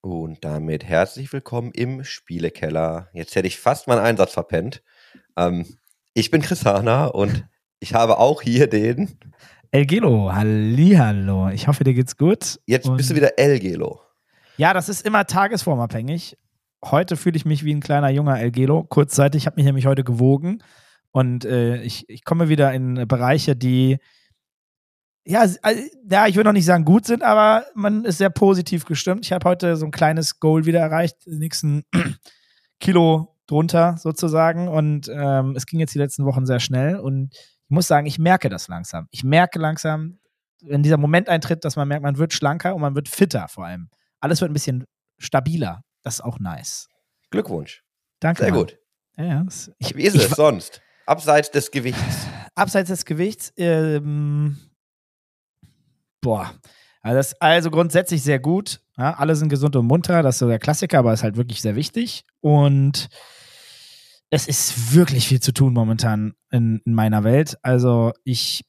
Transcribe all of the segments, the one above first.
Und damit herzlich willkommen im Spielekeller. Jetzt hätte ich fast meinen Einsatz verpennt. Ähm, ich bin Chris Hahner und ich habe auch hier den Elgelo, hallihallo. Ich hoffe, dir geht's gut. Jetzt Und bist du wieder Elgelo. Ja, das ist immer tagesformabhängig. Heute fühle ich mich wie ein kleiner junger Elgelo. Kurzzeitig habe mich nämlich heute gewogen und äh, ich, ich komme wieder in Bereiche, die ja, also, ja, ich würde noch nicht sagen gut sind, aber man ist sehr positiv gestimmt. Ich habe heute so ein kleines Goal wieder erreicht, die nächsten Kilo drunter sozusagen und ähm, es ging jetzt die letzten Wochen sehr schnell und ich muss sagen, ich merke das langsam. Ich merke langsam, wenn dieser Moment eintritt, dass man merkt, man wird schlanker und man wird fitter vor allem. Alles wird ein bisschen stabiler. Das ist auch nice. Glückwunsch. Danke. Sehr Mann. gut. Ja, ja, das, ich, Wie ist ich, es sonst? Abseits des Gewichts. Abseits des Gewichts, ähm, boah. Also, das, also grundsätzlich sehr gut. Ja, alle sind gesund und munter, das ist so der Klassiker, aber ist halt wirklich sehr wichtig. Und es ist wirklich viel zu tun momentan in, in meiner Welt. Also ich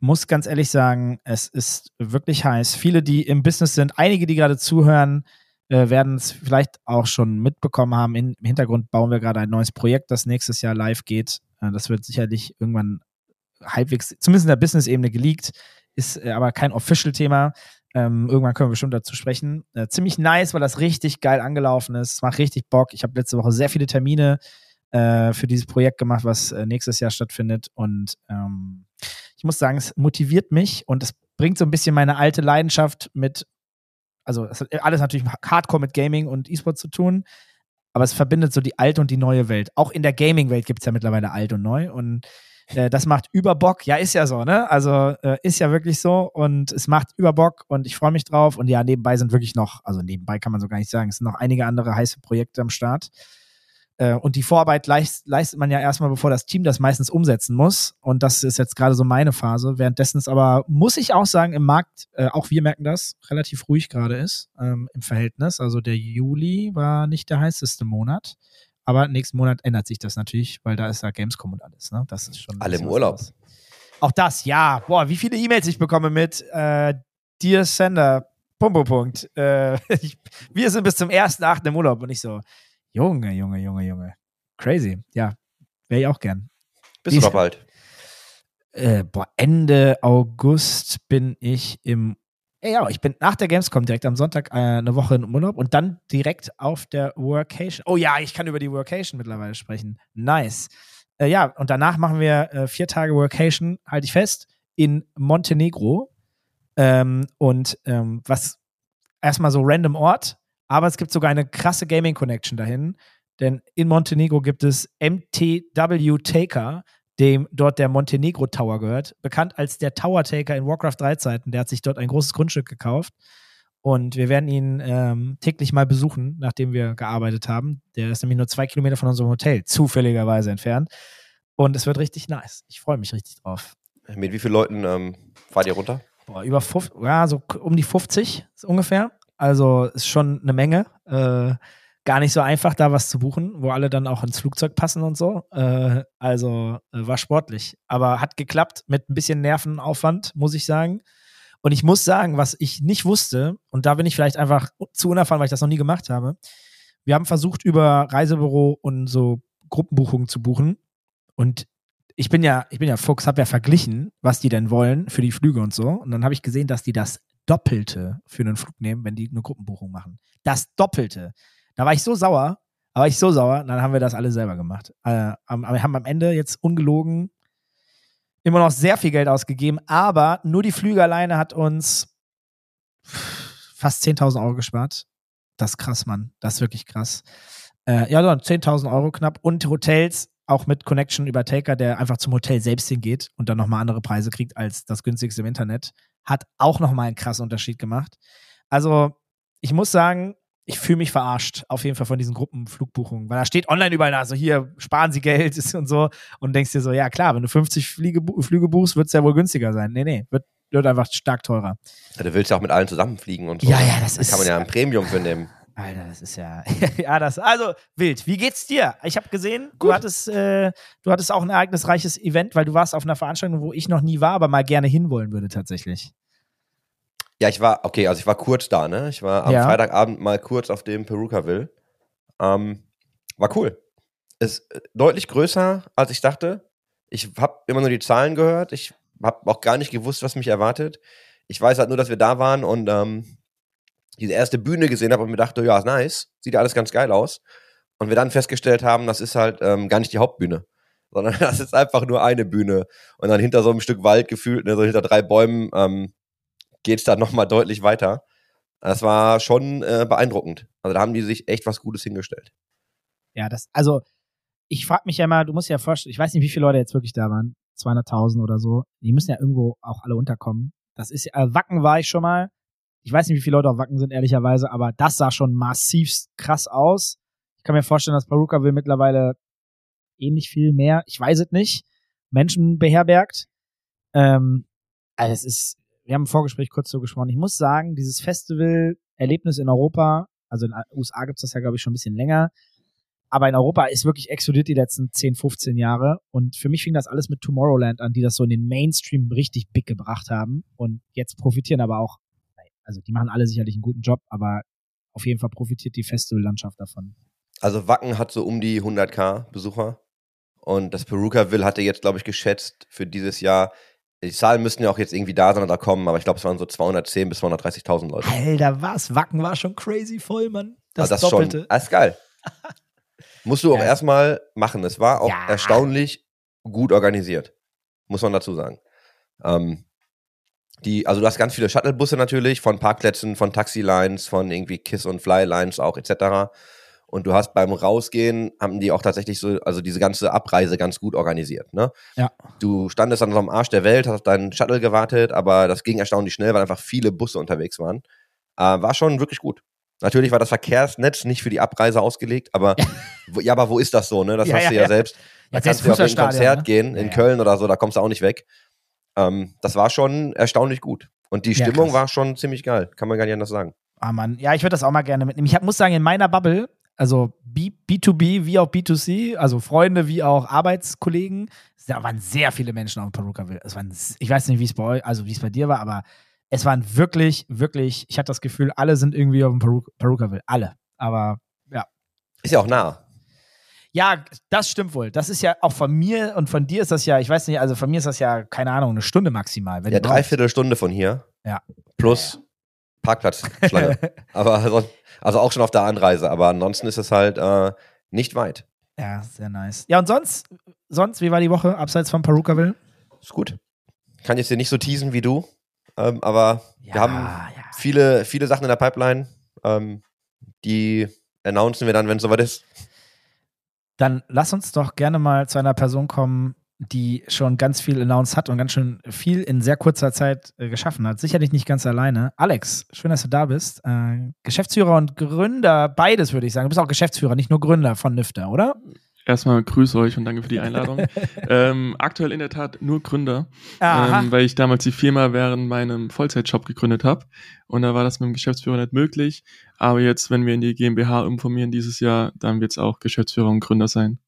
muss ganz ehrlich sagen, es ist wirklich heiß. Viele, die im Business sind, einige, die gerade zuhören, äh, werden es vielleicht auch schon mitbekommen haben. In, Im Hintergrund bauen wir gerade ein neues Projekt, das nächstes Jahr live geht. Äh, das wird sicherlich irgendwann halbwegs, zumindest in der Business-Ebene geleakt, ist äh, aber kein Official-Thema. Ähm, irgendwann können wir bestimmt dazu sprechen. Äh, ziemlich nice, weil das richtig geil angelaufen ist. Es macht richtig Bock. Ich habe letzte Woche sehr viele Termine äh, für dieses Projekt gemacht, was äh, nächstes Jahr stattfindet. Und ähm, ich muss sagen, es motiviert mich und es bringt so ein bisschen meine alte Leidenschaft mit, also es hat alles natürlich hardcore mit Gaming und E-Sport zu tun, aber es verbindet so die alte und die neue Welt. Auch in der Gaming-Welt gibt es ja mittlerweile alt und neu und äh, das macht über Bock. Ja, ist ja so, ne? Also äh, ist ja wirklich so und es macht über Bock und ich freue mich drauf. Und ja, nebenbei sind wirklich noch, also nebenbei kann man so gar nicht sagen, es sind noch einige andere heiße Projekte am Start. Äh, und die Vorarbeit leist, leistet man ja erstmal, bevor das Team das meistens umsetzen muss. Und das ist jetzt gerade so meine Phase. Währenddessen ist aber, muss ich auch sagen, im Markt, äh, auch wir merken das, relativ ruhig gerade ist ähm, im Verhältnis. Also der Juli war nicht der heißeste Monat. Aber nächsten Monat ändert sich das natürlich, weil da ist ja Gamescom und alles. Ne? Das ist schon. Alle im was Urlaub. anderes. Auch das, ja. Boah, wie viele E-Mails ich bekomme mit äh, Dear Sender, Punkt, Punkt, Punkt. Äh, ich, wir sind bis zum 1.8. im Urlaub. Und ich so, Junge, Junge, Junge, Junge. Crazy. Ja, wäre ich auch gern. Bist du bald? Äh, boah, Ende August bin ich im. Ja, ich bin nach der Gamescom direkt am Sonntag äh, eine Woche im Urlaub und dann direkt auf der Workation. Oh ja, ich kann über die Workation mittlerweile sprechen. Nice. Äh, ja, und danach machen wir äh, vier Tage Workation, halte ich fest, in Montenegro. Ähm, und ähm, was erstmal so random Ort, aber es gibt sogar eine krasse Gaming Connection dahin, denn in Montenegro gibt es MTW Taker, dem dort der Montenegro Tower gehört, bekannt als der Tower Taker in Warcraft 3 Zeiten. Der hat sich dort ein großes Grundstück gekauft und wir werden ihn ähm, täglich mal besuchen, nachdem wir gearbeitet haben. Der ist nämlich nur zwei Kilometer von unserem Hotel, zufälligerweise entfernt. Und es wird richtig nice. Ich freue mich richtig drauf. Mit wie vielen Leuten ähm, fahrt ihr runter? Boah, über 50, ja, so um die 50 ist ungefähr. Also ist schon eine Menge. Äh, gar nicht so einfach, da was zu buchen, wo alle dann auch ins Flugzeug passen und so. Äh, also äh, war sportlich. Aber hat geklappt mit ein bisschen Nervenaufwand, muss ich sagen. Und ich muss sagen, was ich nicht wusste, und da bin ich vielleicht einfach zu unerfahren, weil ich das noch nie gemacht habe. Wir haben versucht, über Reisebüro und so Gruppenbuchungen zu buchen. Und ich bin ja, ich bin ja Fuchs, habe ja verglichen, was die denn wollen für die Flüge und so. Und dann habe ich gesehen, dass die das Doppelte für einen Flug nehmen, wenn die eine Gruppenbuchung machen. Das Doppelte. Da war ich so sauer, da war ich so sauer, dann haben wir das alle selber gemacht. Äh, am- wir haben am Ende jetzt ungelogen immer noch sehr viel Geld ausgegeben, aber nur die Flüge alleine hat uns fast 10.000 Euro gespart. Das ist krass, Mann. Das ist wirklich krass. Äh, ja, dann 10.000 Euro knapp und Hotels auch mit Connection über Taker, der einfach zum Hotel selbst hingeht und dann nochmal andere Preise kriegt als das günstigste im Internet, hat auch nochmal einen krassen Unterschied gemacht. Also, ich muss sagen, ich fühle mich verarscht, auf jeden Fall von diesen Gruppenflugbuchungen, weil da steht online überall, also hier sparen Sie Geld und so und denkst dir so, ja klar, wenn du 50 Fliege, Flüge buchst, wird es ja wohl günstiger sein. Nee, nee, wird, wird einfach stark teurer. Ja, du willst ja auch mit allen zusammenfliegen und so. Ja, ja, das da ist- kann man ja ein Premium für nehmen. Alter, das ist ja, ja, das, also wild. Wie geht's dir? Ich habe gesehen, du Gut. hattest, äh, du hattest auch ein ereignisreiches Event, weil du warst auf einer Veranstaltung, wo ich noch nie war, aber mal gerne hinwollen würde tatsächlich. Ja, ich war, okay, also ich war kurz da, ne? Ich war am Ja. Freitagabend mal kurz auf dem Perukaville. Ähm, war cool. Ist äh, deutlich größer, als ich dachte. Ich habe immer nur die Zahlen gehört. Ich habe auch gar nicht gewusst, was mich erwartet. Ich weiß halt nur, dass wir da waren und ähm, diese erste Bühne gesehen habe und mir dachte, ja, ist nice, sieht ja alles ganz geil aus. Und wir dann festgestellt haben, das ist halt ähm, gar nicht die Hauptbühne, sondern das ist einfach nur eine Bühne. Und dann hinter so einem Stück Wald gefühlt, ne, so hinter drei Bäumen, ähm, geht's dann nochmal deutlich weiter. Das war schon äh, beeindruckend. Also da haben die sich echt was Gutes hingestellt. Ja, das, also, ich frage mich ja mal, du musst ja vorstellen, ich weiß nicht, wie viele Leute jetzt wirklich da waren. 200.000 oder so. Die müssen ja irgendwo auch alle unterkommen. Das ist ja, äh, Wacken war ich schon mal. Ich weiß nicht, wie viele Leute auf Wacken sind, ehrlicherweise, aber das sah schon massivst krass aus. Ich kann mir vorstellen, dass Paruka will mittlerweile ähnlich viel mehr, ich weiß es nicht, Menschen beherbergt. Ähm, also es ist, wir haben im Vorgespräch kurz so gesprochen. Ich muss sagen, dieses Festival-Erlebnis in Europa, also in den USA gibt's das ja, glaube ich, schon ein bisschen länger, aber in Europa ist wirklich explodiert die letzten 10, 15 Jahre. Und für mich fing das alles mit Tomorrowland an, die das so in den Mainstream richtig big gebracht haben. Und jetzt profitieren aber auch, also die machen alle sicherlich einen guten Job, aber auf jeden Fall profitiert die Festivallandschaft davon. Also Wacken hat so um die 100k Besucher. Und das Perukaville hatte jetzt, glaube ich, geschätzt für dieses Jahr. Die Zahlen müssten ja auch jetzt irgendwie da sein oder kommen, aber ich glaube, es waren so 210 bis 230.000 Leute. Alter, was? Wacken war schon crazy voll, Mann. Das, Also das Doppelte. schon. Das ist geil. Musst du auch Ja. erstmal machen. Es war auch Ja. erstaunlich gut organisiert. Muss man dazu sagen. Ähm, die, also du hast ganz viele Shuttlebusse natürlich, von Parkplätzen, von Taxilines, von irgendwie Kiss- und Fly-Lines auch etc. Und du hast beim Rausgehen, haben die auch tatsächlich so, also diese ganze Abreise ganz gut organisiert. Ne? Ja. Du standest an so einem Arsch der Welt, hast auf deinen Shuttle gewartet, aber das ging erstaunlich schnell, weil einfach viele Busse unterwegs waren. Äh, war schon wirklich gut. Natürlich war das Verkehrsnetz nicht für die Abreise ausgelegt, aber wo, ja, aber wo ist das so, ne? Das Ja, hast ja, du ja, ja. selbst. Da kannst du ja auf ein Konzert ne? gehen, in Ja, ja. Köln oder so, da kommst du auch nicht weg. Ähm, das war schon erstaunlich gut. Und die Ja, Stimmung war schon ziemlich geil, kann man gar nicht anders sagen. Ah, Mann. Ja, ich würde das auch mal gerne mitnehmen. Ich hab, muss sagen, in meiner Bubble, also B B2B wie auch B2C, also Freunde wie auch Arbeitskollegen, da waren sehr viele Menschen auf dem Perukaville. Es waren, ich weiß nicht, wie es bei euch, also wie es bei dir war, aber es waren wirklich, wirklich, ich hatte das Gefühl, alle sind irgendwie auf dem Peruk Perukaville. Alle. Aber Ist ja auch nah. ja, das stimmt wohl. Das ist ja auch von mir und von dir ist das ja, ich weiß nicht, also von mir ist das ja, keine Ahnung, eine Stunde maximal. Ja, dreiviertel Stunde von hier. Ja. Plus Parkplatzschlange. aber also auch schon auf der Anreise, aber ansonsten ist es halt äh, nicht weit. Ja, sehr nice. Ja, und sonst, sonst, wie war die Woche abseits von Perukaville? Ist gut. Kann jetzt hier nicht so teasen wie du, ähm, aber Ja, wir haben ja. viele, viele Sachen in der Pipeline. Ähm, die announcen wir dann, wenn es soweit ist. Dann lass uns doch gerne mal zu einer Person kommen, die schon ganz viel announced hat und ganz schön viel in sehr kurzer Zeit äh, geschaffen hat. Sicherlich nicht ganz alleine. Alex, schön, dass du da bist. Äh, Geschäftsführer und Gründer, beides würde ich sagen. Du bist auch Geschäftsführer, nicht nur Gründer von Nifter, oder? Erstmal grüße euch und danke für die Einladung. ähm, aktuell in der Tat nur Gründer, ähm, weil ich damals die Firma während meinem Vollzeitjob gegründet habe. Und da war das mit dem Geschäftsführer nicht möglich. Aber jetzt, wenn wir in die GmbH umformieren dieses Jahr, dann wird es auch Geschäftsführer und Gründer sein.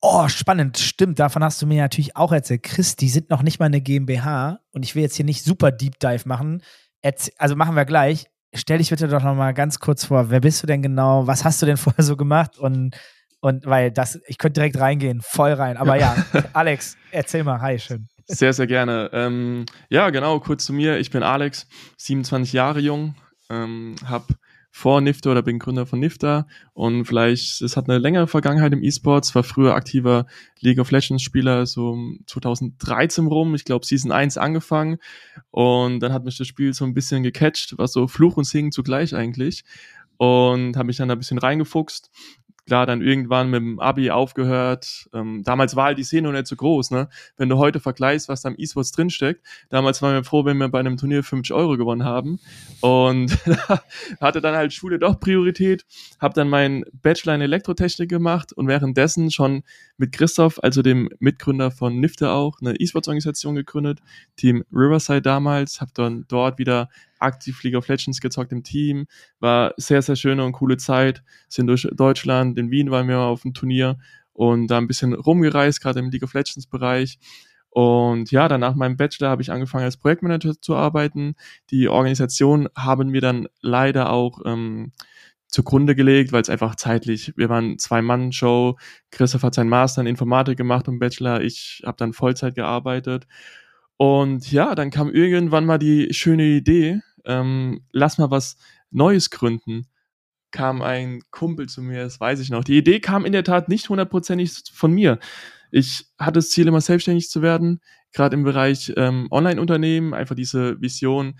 Oh, spannend, stimmt. Davon hast du mir natürlich auch erzählt. Chris, die sind noch nicht mal eine GmbH und ich will jetzt hier nicht super Deep Dive machen. Erz also machen wir gleich. Stell dich bitte doch noch mal ganz kurz vor. Wer bist du denn genau? Was hast du denn vorher so gemacht? Und, und weil das, ich könnte direkt reingehen, voll rein. Aber ja, Alex, erzähl mal. Hi, schön. Sehr, sehr gerne. Ähm, ja, genau, kurz zu mir. Ich bin Alex, 27 Jahre jung, ähm, habe vor Nifter oder bin Gründer von Nifter und vielleicht, es hat eine längere Vergangenheit im E-Sports, war früher aktiver League of Legends Spieler, so um 2013 rum, ich glaube Season 1 angefangen und dann hat mich das Spiel so ein bisschen gecatcht, war so Fluch und Singen zugleich eigentlich und habe mich dann da ein bisschen reingefuchst klar, dann irgendwann mit dem Abi aufgehört. Ähm, damals war halt die Szene noch nicht so groß, ne? Wenn du heute vergleichst, was da im E-Sports drinsteckt. Damals waren wir froh, wenn wir bei einem Turnier 50 Euro gewonnen haben. Und hatte dann halt Schule doch Priorität. Hab dann meinen Bachelor in Elektrotechnik gemacht und währenddessen schon mit Christoph, also dem Mitgründer von Nifte auch, eine E-Sports-Organisation gegründet. Team Riverside damals. Hab dann dort wieder aktiv League of Legends gezockt im Team. War sehr, sehr schöne und coole Zeit. Sind durch Deutschland, in Wien waren wir auf dem Turnier und da ein bisschen rumgereist, gerade im League of Legends Bereich. Und ja, dann nach meinem Bachelor habe ich angefangen als Projektmanager zu arbeiten. Die Organisation haben wir dann leider auch ähm, zugrunde gelegt, weil es einfach zeitlich, wir waren Zwei-Mann-Show, Christoph hat seinen Master in Informatik gemacht und Bachelor, ich habe dann Vollzeit gearbeitet. Und ja, dann kam irgendwann mal die schöne Idee, ähm, lass mal was Neues gründen. Kam ein Kumpel zu mir, das weiß ich noch. Die Idee kam in der Tat nicht hundertprozentig von mir. Ich hatte das Ziel, immer selbstständig zu werden, gerade im Bereich ähm, Online-Unternehmen, einfach diese Vision,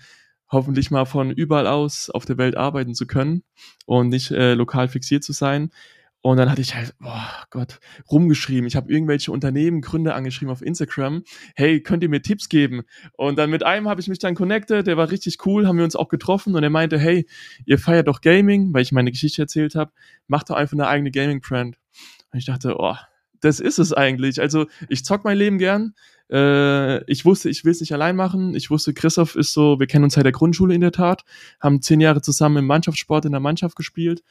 hoffentlich mal von überall aus auf der Welt arbeiten zu können und nicht äh, lokal fixiert zu sein. Und dann hatte ich halt, boah Gott, rumgeschrieben. Ich habe irgendwelche Unternehmen, Gründer angeschrieben auf Instagram. Hey, könnt ihr mir Tipps geben? Und dann mit einem habe ich mich dann connected, der war richtig cool, haben wir uns auch getroffen und er meinte, hey, ihr feiert doch Gaming, weil ich meine Geschichte erzählt habe, macht doch einfach eine eigene Gaming-Brand. Und ich dachte, oh, das ist es eigentlich. Also ich zock mein Leben gern. Äh, ich wusste, ich will es nicht allein machen. Ich wusste, Christoph ist so, wir kennen uns seit der Grundschule in der Tat, haben zehn Jahre zusammen im Mannschaftssport in der Mannschaft gespielt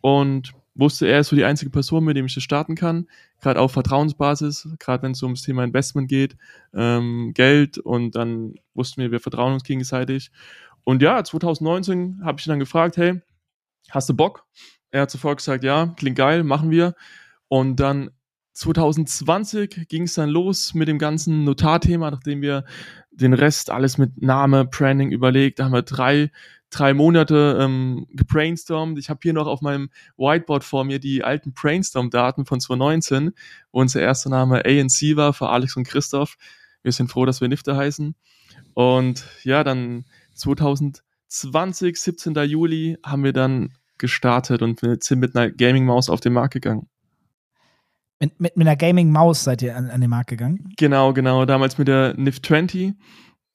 und wusste, er ist so die einzige Person, mit dem ich das starten kann. Gerade auf Vertrauensbasis, gerade wenn es ums Thema Investment geht, ähm, Geld und dann wussten wir, wir vertrauen uns gegenseitig. Und ja, 2019 habe ich ihn dann gefragt, hey, hast du Bock? Er hat sofort gesagt, ja, klingt geil, machen wir. Und dann 2020 ging es dann los mit dem ganzen Notarthema, nachdem wir den Rest alles mit Name, Branding überlegt. Da haben wir drei, drei Monate ähm, gebrainstormt. Ich habe hier noch auf meinem Whiteboard vor mir die alten Brainstorm-Daten von 2019, wo unser erster Name ANC war für Alex und Christoph. Wir sind froh, dass wir Nifte heißen. Und ja, dann 2020, 17. Juli, haben wir dann gestartet und sind mit einer Gaming-Maus auf den Markt gegangen. Mit, mit, mit einer Gaming-Maus seid ihr an, an den Markt gegangen? Genau, genau. Damals mit der NIF 20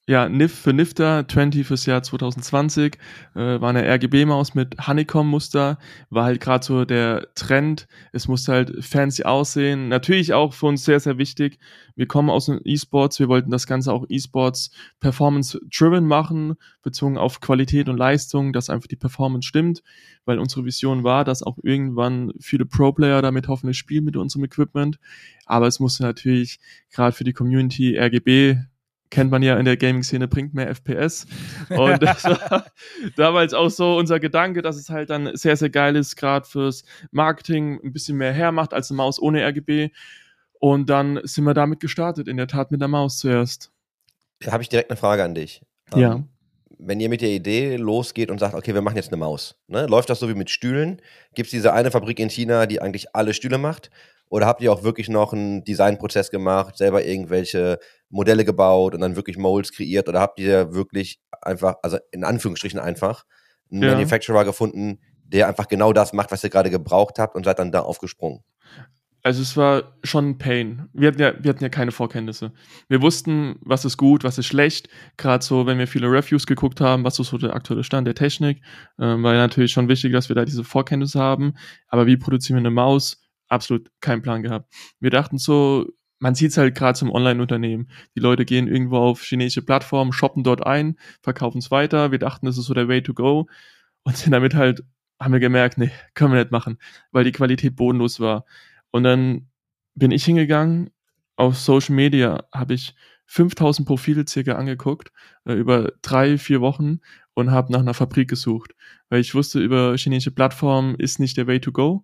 ja, NIF für Nifter, 20 fürs Jahr 2020, äh, war eine RGB-Maus mit Honeycomb-Muster, war halt gerade so der Trend. Es musste halt fancy aussehen. Natürlich auch für uns sehr, sehr wichtig. Wir kommen aus den E-Sports, wir wollten das Ganze auch E-Sports Performance-driven machen, bezogen auf Qualität und Leistung, dass einfach die Performance stimmt, weil unsere Vision war, dass auch irgendwann viele Pro-Player damit hoffentlich spielen mit unserem Equipment. Aber es musste natürlich gerade für die Community RGB kennt man ja in der Gaming-Szene, bringt mehr FPS. Und das war damals auch so unser Gedanke, dass es halt dann sehr, sehr geil ist, gerade fürs Marketing ein bisschen mehr hermacht als eine Maus ohne RGB. Und dann sind wir damit gestartet, in der Tat mit der Maus zuerst. Da habe ich direkt eine Frage an dich. Ja. Um, wenn ihr mit der Idee losgeht und sagt, okay, wir machen jetzt eine Maus, ne? läuft das so wie mit Stühlen? Gibt es diese eine Fabrik in China, die eigentlich alle Stühle macht? Oder habt ihr auch wirklich noch einen Designprozess gemacht, selber irgendwelche Modelle gebaut und dann wirklich Molds kreiert? Oder habt ihr wirklich einfach, also in Anführungsstrichen einfach, einen ja. Manufacturer gefunden, der einfach genau das macht, was ihr gerade gebraucht habt und seid dann da aufgesprungen? Also es war schon ein Pain. Wir hatten ja, wir hatten ja keine Vorkenntnisse. Wir wussten, was ist gut, was ist schlecht. Gerade so, wenn wir viele Reviews geguckt haben, was ist so der aktuelle Stand der Technik, ähm, war ja natürlich schon wichtig, dass wir da diese Vorkenntnisse haben. Aber wie produzieren wir eine Maus? Absolut keinen Plan gehabt. Wir dachten so, man sieht es halt gerade zum Online-Unternehmen. Die Leute gehen irgendwo auf chinesische Plattformen, shoppen dort ein, verkaufen es weiter. Wir dachten, das ist so der Way to go und sind damit halt, haben wir gemerkt, nee, können wir nicht machen, weil die Qualität bodenlos war. Und dann bin ich hingegangen, auf Social Media habe ich 5000 Profile circa angeguckt, äh, über drei, vier Wochen und habe nach einer Fabrik gesucht, weil ich wusste, über chinesische Plattformen ist nicht der Way to go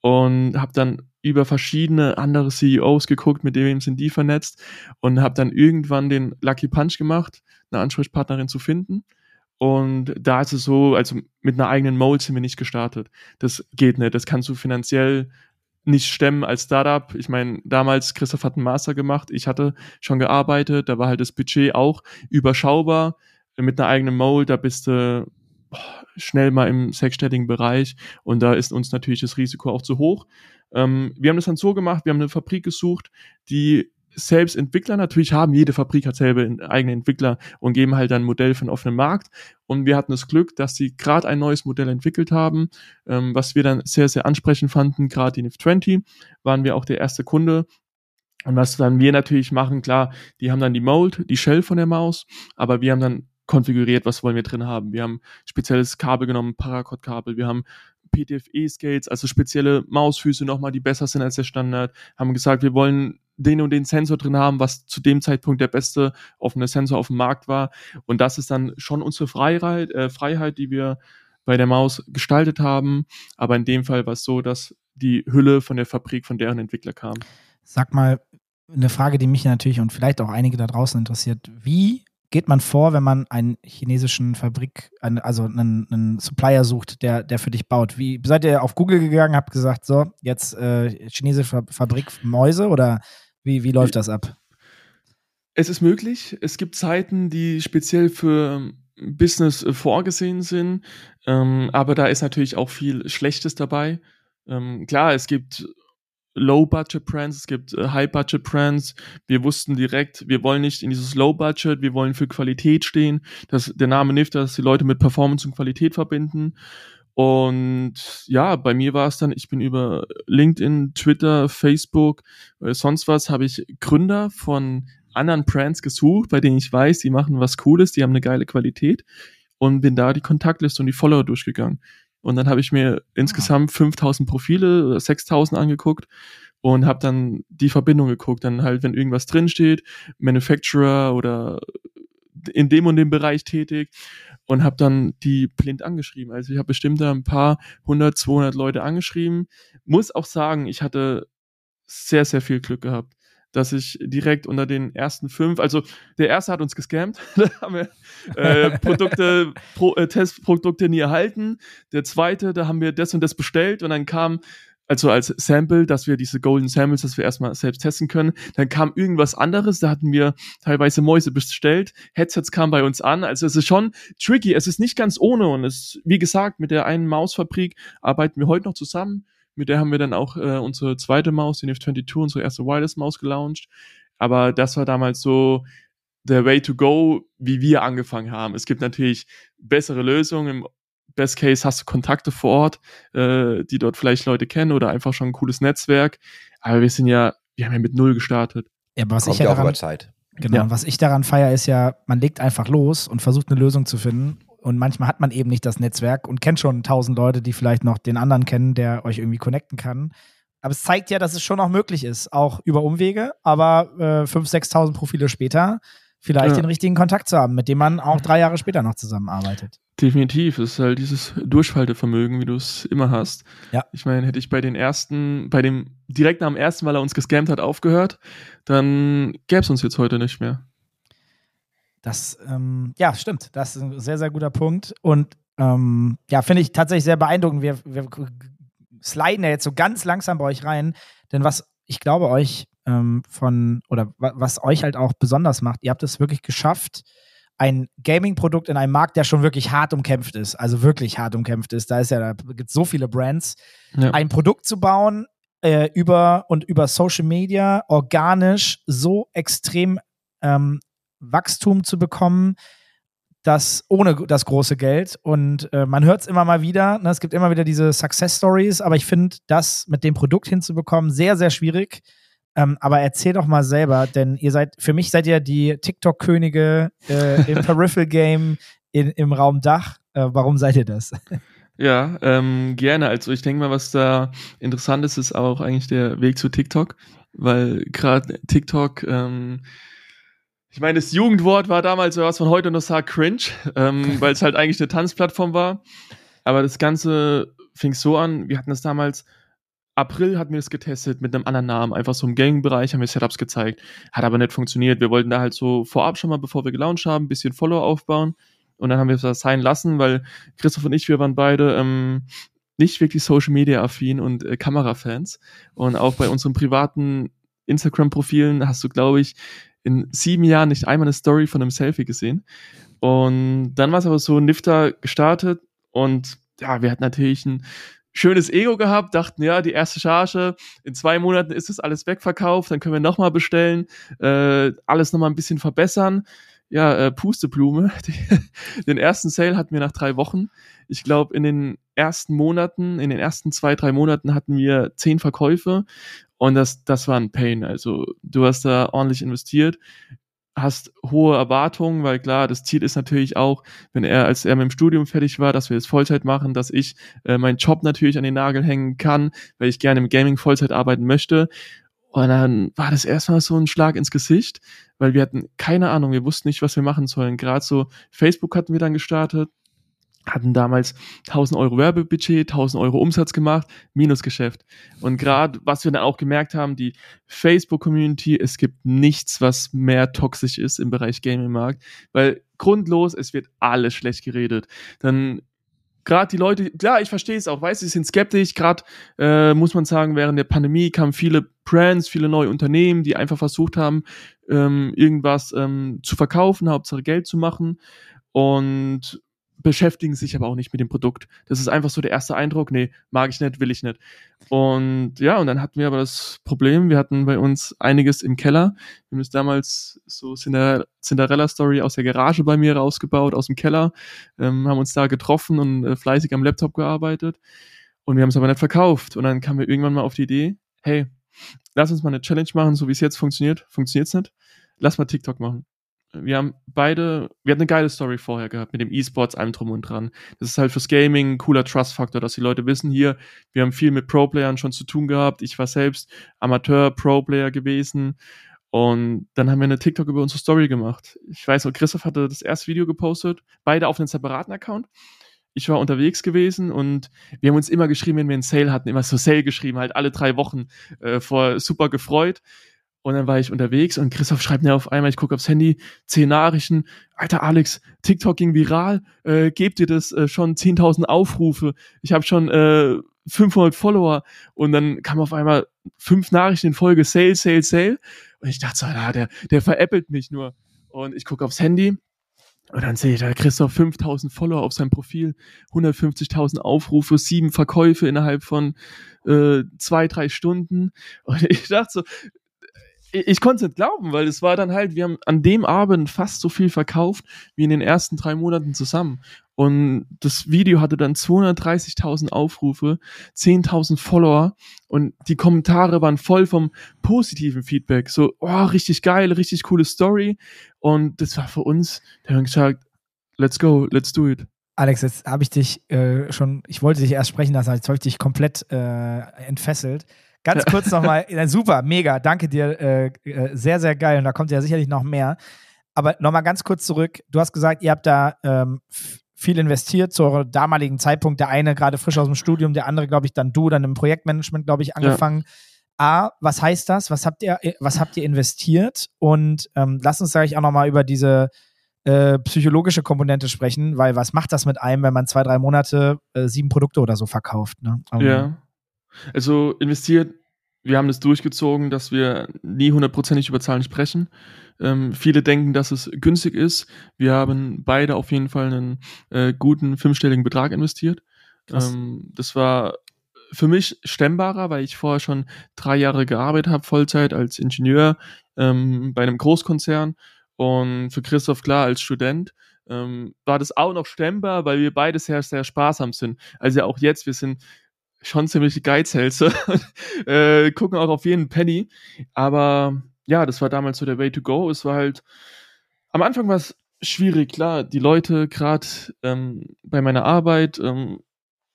und habe dann über verschiedene andere CEOs geguckt, mit wem sind die vernetzt und habe dann irgendwann den Lucky Punch gemacht, eine Ansprechpartnerin zu finden. Und da ist es so, also mit einer eigenen Mold sind wir nicht gestartet. Das geht nicht. Das kannst du finanziell nicht stemmen als Startup. Ich meine, damals, Christoph hat einen Master gemacht, ich hatte schon gearbeitet, da war halt das Budget auch überschaubar mit einer eigenen Mold, da bist du schnell mal im sechsstelligen Bereich und da ist uns natürlich das Risiko auch zu hoch. Ähm, wir haben das dann so gemacht, wir haben eine Fabrik gesucht, die selbst Entwickler natürlich haben, jede Fabrik hat selber eigene Entwickler und geben halt dann ein Modell für einen offenen Markt. Und wir hatten das Glück, dass sie gerade ein neues Modell entwickelt haben, ähm, was wir dann sehr, sehr ansprechend fanden. Gerade die NIF 20 waren wir auch der erste Kunde, und was dann wir natürlich machen, klar, die haben dann die Mold, die Shell von der Maus, aber wir haben dann konfiguriert, was wollen wir drin haben. Wir haben spezielles Kabel genommen, Paracord-Kabel, wir haben PTFE-Skates, also spezielle Mausfüße nochmal, die besser sind als der Standard, haben gesagt, wir wollen den und den Sensor drin haben, was zu dem Zeitpunkt der beste offene Sensor auf dem Markt war. Und das ist dann schon unsere Freiheit, äh, Freiheit, die wir bei der Maus gestaltet haben. Aber in dem Fall war es so, dass die Hülle von der Fabrik, von deren Entwickler kam. Sag mal, eine Frage, die mich natürlich und vielleicht auch einige da draußen interessiert. Wie geht man vor, wenn man einen chinesischen Fabrik, also einen, einen, Supplier sucht, der, der für dich baut? Wie seid ihr auf Google gegangen, habt gesagt, so, jetzt äh, chinesische Fabrik Mäuse oder wie, wie läuft das ab? Es ist möglich. Es gibt Zeiten, die speziell für Business äh, vorgesehen sind, ähm, aber da ist natürlich auch viel Schlechtes dabei. Ähm, klar, es gibt Low-Budget-Brands, es gibt äh, High-Budget-Brands. Wir wussten direkt, wir wollen nicht in dieses Low-Budget, wir wollen für Qualität stehen. Das, der Name NIFT, dass die Leute mit Performance und Qualität verbinden. Und ja, bei mir war es dann, ich bin über LinkedIn, Twitter, Facebook, äh, sonst was, habe ich Gründer von anderen Brands gesucht, bei denen ich weiß, die machen was Cooles, die haben eine geile Qualität und bin da die Kontaktliste und die Follower durchgegangen. Und dann habe ich mir insgesamt 5000 Profile oder 6000 angeguckt und habe dann die Verbindung geguckt. Dann halt, wenn irgendwas drinsteht, Manufacturer oder in dem und dem Bereich tätig und habe dann die blind angeschrieben. Also ich habe bestimmt da ein paar 100, 200 Leute angeschrieben. Muss auch sagen, ich hatte sehr, sehr viel Glück gehabt dass ich direkt unter den ersten fünf, also der erste hat uns gescammt, da haben wir äh, Produkte, Pro, äh, Testprodukte nie erhalten. Der zweite, da haben wir das und das bestellt und dann kam also als Sample, dass wir diese Golden Samples, dass wir erstmal selbst testen können. Dann kam irgendwas anderes, da hatten wir teilweise Mäuse bestellt. Headsets kamen bei uns an. Also es ist schon tricky. Es ist nicht ganz ohne und es, wie gesagt, mit der einen Mausfabrik arbeiten wir heute noch zusammen. Mit der haben wir dann auch äh, unsere zweite Maus, die NF22, unsere erste Wireless-Maus gelauncht. Aber das war damals so der Way to go, wie wir angefangen haben. Es gibt natürlich bessere Lösungen. Im Best Case hast du Kontakte vor Ort, äh, die dort vielleicht Leute kennen oder einfach schon ein cooles Netzwerk. Aber wir sind ja, wir haben ja mit null gestartet. Ja, aber was Kommt ich ja daran, über Zeit. Genau, ja. was ich daran feiere, ist ja, man legt einfach los und versucht eine Lösung zu finden und manchmal hat man eben nicht das Netzwerk und kennt schon tausend Leute, die vielleicht noch den anderen kennen, der euch irgendwie connecten kann. Aber es zeigt ja, dass es schon auch möglich ist, auch über Umwege, aber äh, 5.000, 6.000 Profile später vielleicht ja. den richtigen Kontakt zu haben, mit dem man auch drei Jahre später noch zusammenarbeitet. Definitiv. Es ist halt dieses Durchhaltevermögen, wie du es immer hast. Ja. Ich meine, hätte ich bei den ersten, bei dem direkt nach dem ersten, weil er uns gescammt hat, aufgehört, dann gäbe es uns jetzt heute nicht mehr. Das, ähm, ja, stimmt. Das ist ein sehr, sehr guter Punkt. Und ähm, ja, finde ich tatsächlich sehr beeindruckend. Wir, wir sliden ja jetzt so ganz langsam bei euch rein. Denn was ich glaube, euch ähm, von, oder was euch halt auch besonders macht, ihr habt es wirklich geschafft, ein Gaming-Produkt in einem Markt, der schon wirklich hart umkämpft ist, also wirklich hart umkämpft ist, da ist ja, da gibt es so viele Brands, ja. ein Produkt zu bauen, äh, über und über Social Media organisch so extrem ähm, Wachstum zu bekommen, das ohne das große Geld. Und äh, man hört es immer mal wieder. Ne? Es gibt immer wieder diese Success Stories, aber ich finde das mit dem Produkt hinzubekommen sehr, sehr schwierig. Ähm, aber erzähl doch mal selber, denn ihr seid, für mich seid ihr die TikTok-Könige äh, im Peripheral Game in, im Raum Dach. Äh, warum seid ihr das? Ja, ähm, gerne. Also ich denke mal, was da interessant ist, ist auch eigentlich der Weg zu TikTok, weil gerade TikTok ähm, ich meine, das Jugendwort war damals was von heute noch sagt cringe, ähm, weil es halt eigentlich eine Tanzplattform war. Aber das Ganze fing so an, wir hatten das damals, April hatten wir das getestet mit einem anderen Namen, einfach so im Gaming-Bereich haben wir Setups gezeigt. Hat aber nicht funktioniert. Wir wollten da halt so vorab schon mal, bevor wir gelauncht haben, ein bisschen Follower aufbauen. Und dann haben wir das sein lassen, weil Christoph und ich, wir waren beide ähm, nicht wirklich Social Media affin und äh, Kamerafans. Und auch bei unseren privaten Instagram-Profilen hast du, glaube ich, in sieben Jahren nicht einmal eine Story von einem Selfie gesehen. Und dann war es aber so, Nifter gestartet und ja, wir hatten natürlich ein schönes Ego gehabt, dachten, ja, die erste Charge, in zwei Monaten ist das alles wegverkauft, dann können wir nochmal bestellen, äh, alles nochmal ein bisschen verbessern. Ja, äh, Pusteblume. den ersten Sale hatten wir nach drei Wochen. Ich glaube, in den ersten Monaten, in den ersten zwei, drei Monaten hatten wir zehn Verkäufe und das, das war ein Pain. Also du hast da ordentlich investiert, hast hohe Erwartungen, weil klar, das Ziel ist natürlich auch, wenn er, als er mit dem Studium fertig war, dass wir es Vollzeit machen, dass ich äh, meinen Job natürlich an den Nagel hängen kann, weil ich gerne im Gaming Vollzeit arbeiten möchte. Und dann war das erstmal so ein Schlag ins Gesicht, weil wir hatten keine Ahnung, wir wussten nicht, was wir machen sollen. Gerade so Facebook hatten wir dann gestartet, hatten damals 1000 Euro Werbebudget, 1000 Euro Umsatz gemacht, Minusgeschäft. Und gerade, was wir dann auch gemerkt haben, die Facebook-Community, es gibt nichts, was mehr toxisch ist im Bereich Gaming-Markt, weil grundlos, es wird alles schlecht geredet. Dann gerade die Leute, klar, ich verstehe es auch, weiß, sie sind skeptisch. Gerade äh, muss man sagen, während der Pandemie kamen viele Brands, viele neue Unternehmen, die einfach versucht haben, ähm, irgendwas ähm, zu verkaufen, Hauptsache Geld zu machen. Und beschäftigen sich aber auch nicht mit dem Produkt. Das ist einfach so der erste Eindruck, nee, mag ich nicht, will ich nicht. Und ja, und dann hatten wir aber das Problem, wir hatten bei uns einiges im Keller. Wir haben es damals so Cinderella-Story aus der Garage bei mir rausgebaut, aus dem Keller, ähm, haben uns da getroffen und äh, fleißig am Laptop gearbeitet. Und wir haben es aber nicht verkauft. Und dann kamen wir irgendwann mal auf die Idee, hey, lass uns mal eine Challenge machen, so wie es jetzt funktioniert. Funktioniert es nicht? Lass mal TikTok machen wir haben beide, wir hatten eine geile Story vorher gehabt mit dem E-Sports, allem drum und dran. Das ist halt fürs Gaming ein cooler Trust-Faktor, dass die Leute wissen hier, wir haben viel mit Pro-Playern schon zu tun gehabt. Ich war selbst Amateur-Pro-Player gewesen. Und dann haben wir eine TikTok über unsere Story gemacht. Ich weiß noch, Christoph hatte das erste Video gepostet, beide auf einem separaten Account. Ich war unterwegs gewesen und wir haben uns immer geschrieben, wenn wir einen Sale hatten, immer so Sale geschrieben, halt alle drei Wochen äh, vor super gefreut. Und dann war ich unterwegs und Christoph schreibt mir auf einmal, ich gucke aufs Handy, zehn Nachrichten. Alter Alex, TikTok ging viral, äh, gebt ihr das äh, schon 10.000 Aufrufe. Ich habe schon äh, 500 Follower. Und dann kam auf einmal fünf Nachrichten in Folge, Sale, Sale, Sale. Und ich dachte so, ja, der, der veräppelt mich nur. Und ich gucke aufs Handy und dann sehe ich da Christoph 5000 Follower auf seinem Profil, 150.000 Aufrufe, sieben Verkäufe innerhalb von äh, zwei, drei Stunden. Und ich dachte so, ich konnte es nicht glauben, weil es war dann halt, wir haben an dem Abend fast so viel verkauft wie in den ersten drei Monaten zusammen. Und das Video hatte dann 230.000 Aufrufe, 10.000 Follower und die Kommentare waren voll vom positiven Feedback. So, oh, richtig geil, richtig coole Story. Und das war für uns, da haben gesagt, let's go, let's do it. Alex, jetzt habe ich dich äh, schon, ich wollte dich erst sprechen lassen, jetzt habe ich dich komplett äh, entfesselt. Ganz kurz nochmal, super, mega, danke dir, äh, äh, sehr, sehr geil. Und da kommt ja sicherlich noch mehr. Aber nochmal ganz kurz zurück. Du hast gesagt, ihr habt da ähm, viel investiert zu eurem damaligen Zeitpunkt. Der eine gerade frisch aus dem Studium, der andere, glaube ich, dann du, dann im Projektmanagement, glaube ich, angefangen. Ja. A, was heißt das? Was habt ihr, was habt ihr investiert? Und ähm, lass uns, sage ich, auch nochmal über diese äh, psychologische Komponente sprechen, weil was macht das mit einem, wenn man zwei, drei Monate äh, sieben Produkte oder so verkauft? Ne? Um, ja. Also investiert, wir haben das durchgezogen, dass wir nie hundertprozentig über Zahlen sprechen. Ähm, viele denken, dass es günstig ist. Wir haben beide auf jeden Fall einen äh, guten fünfstelligen Betrag investiert. Ähm, das war für mich stemmbarer, weil ich vorher schon drei Jahre gearbeitet habe, Vollzeit als Ingenieur ähm, bei einem Großkonzern und für Christoph klar als Student ähm, war das auch noch stemmbar, weil wir beide sehr, sehr sparsam sind. Also auch jetzt, wir sind schon ziemlich Geizhälse, äh, gucken auch auf jeden Penny. Aber ja, das war damals so der Way to go. Es war halt, am Anfang war es schwierig, klar, die Leute, gerade ähm, bei meiner Arbeit, ähm,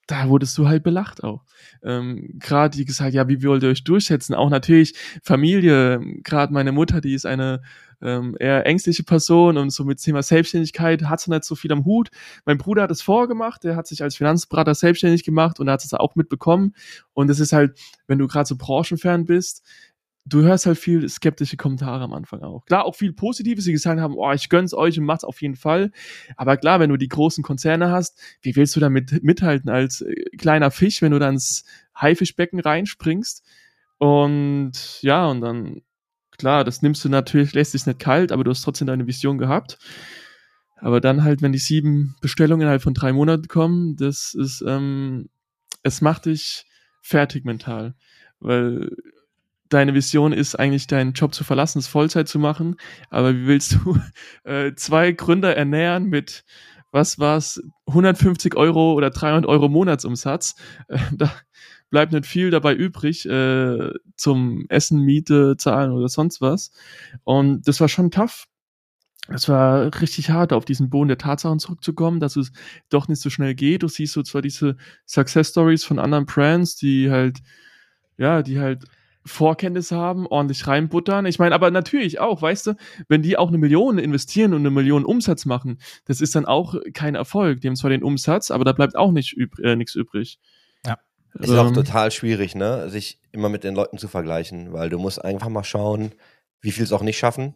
da wurdest du halt belacht auch. Ähm, gerade die gesagt, ja, wie wollt ihr euch durchsetzen? Auch natürlich Familie, gerade meine Mutter, die ist eine ähm, eher ängstliche Person und so mit Thema Selbstständigkeit hat sie nicht so viel am Hut. Mein Bruder hat es vorgemacht, der hat sich als Finanzberater selbstständig gemacht und er hat es auch mitbekommen. Und es ist halt, wenn du gerade so branchenfern bist, du hörst halt viel skeptische Kommentare am Anfang auch. Klar, auch viel Positives, die gesagt haben, oh, ich gönn's euch und macht's auf jeden Fall. Aber klar, wenn du die großen Konzerne hast, wie willst du damit mithalten als äh, kleiner Fisch, wenn du dann ins Haifischbecken reinspringst? Und ja, und dann klar, das nimmst du natürlich, lässt sich nicht kalt, aber du hast trotzdem deine Vision gehabt. Aber dann halt, wenn die sieben Bestellungen innerhalb von drei Monaten kommen, das ist, ähm, es macht dich fertig mental. Weil deine Vision ist eigentlich, deinen Job zu verlassen, es Vollzeit zu machen. Aber wie willst du äh, zwei Gründer ernähren mit, was war's, 150 Euro oder 300 Euro Monatsumsatz? Äh, da, bleibt nicht viel dabei übrig äh, zum Essen, Miete, Zahlen oder sonst was. Und das war schon tough. Es war richtig hart, auf diesen Boden der Tatsachen zurückzukommen, dass es doch nicht so schnell geht. Du siehst so zwar diese Success Stories von anderen Brands, die halt, ja, die halt Vorkenntnisse haben, ordentlich reinbuttern. Ich meine, aber natürlich auch, weißt du, wenn die auch eine Million investieren und eine Million Umsatz machen, das ist dann auch kein Erfolg. Die haben zwar den Umsatz, aber da bleibt auch nicht üb äh, nichts übrig. Ist auch total schwierig, ne, sich immer mit den Leuten zu vergleichen, weil du musst einfach mal schauen, wie viel es auch nicht schaffen.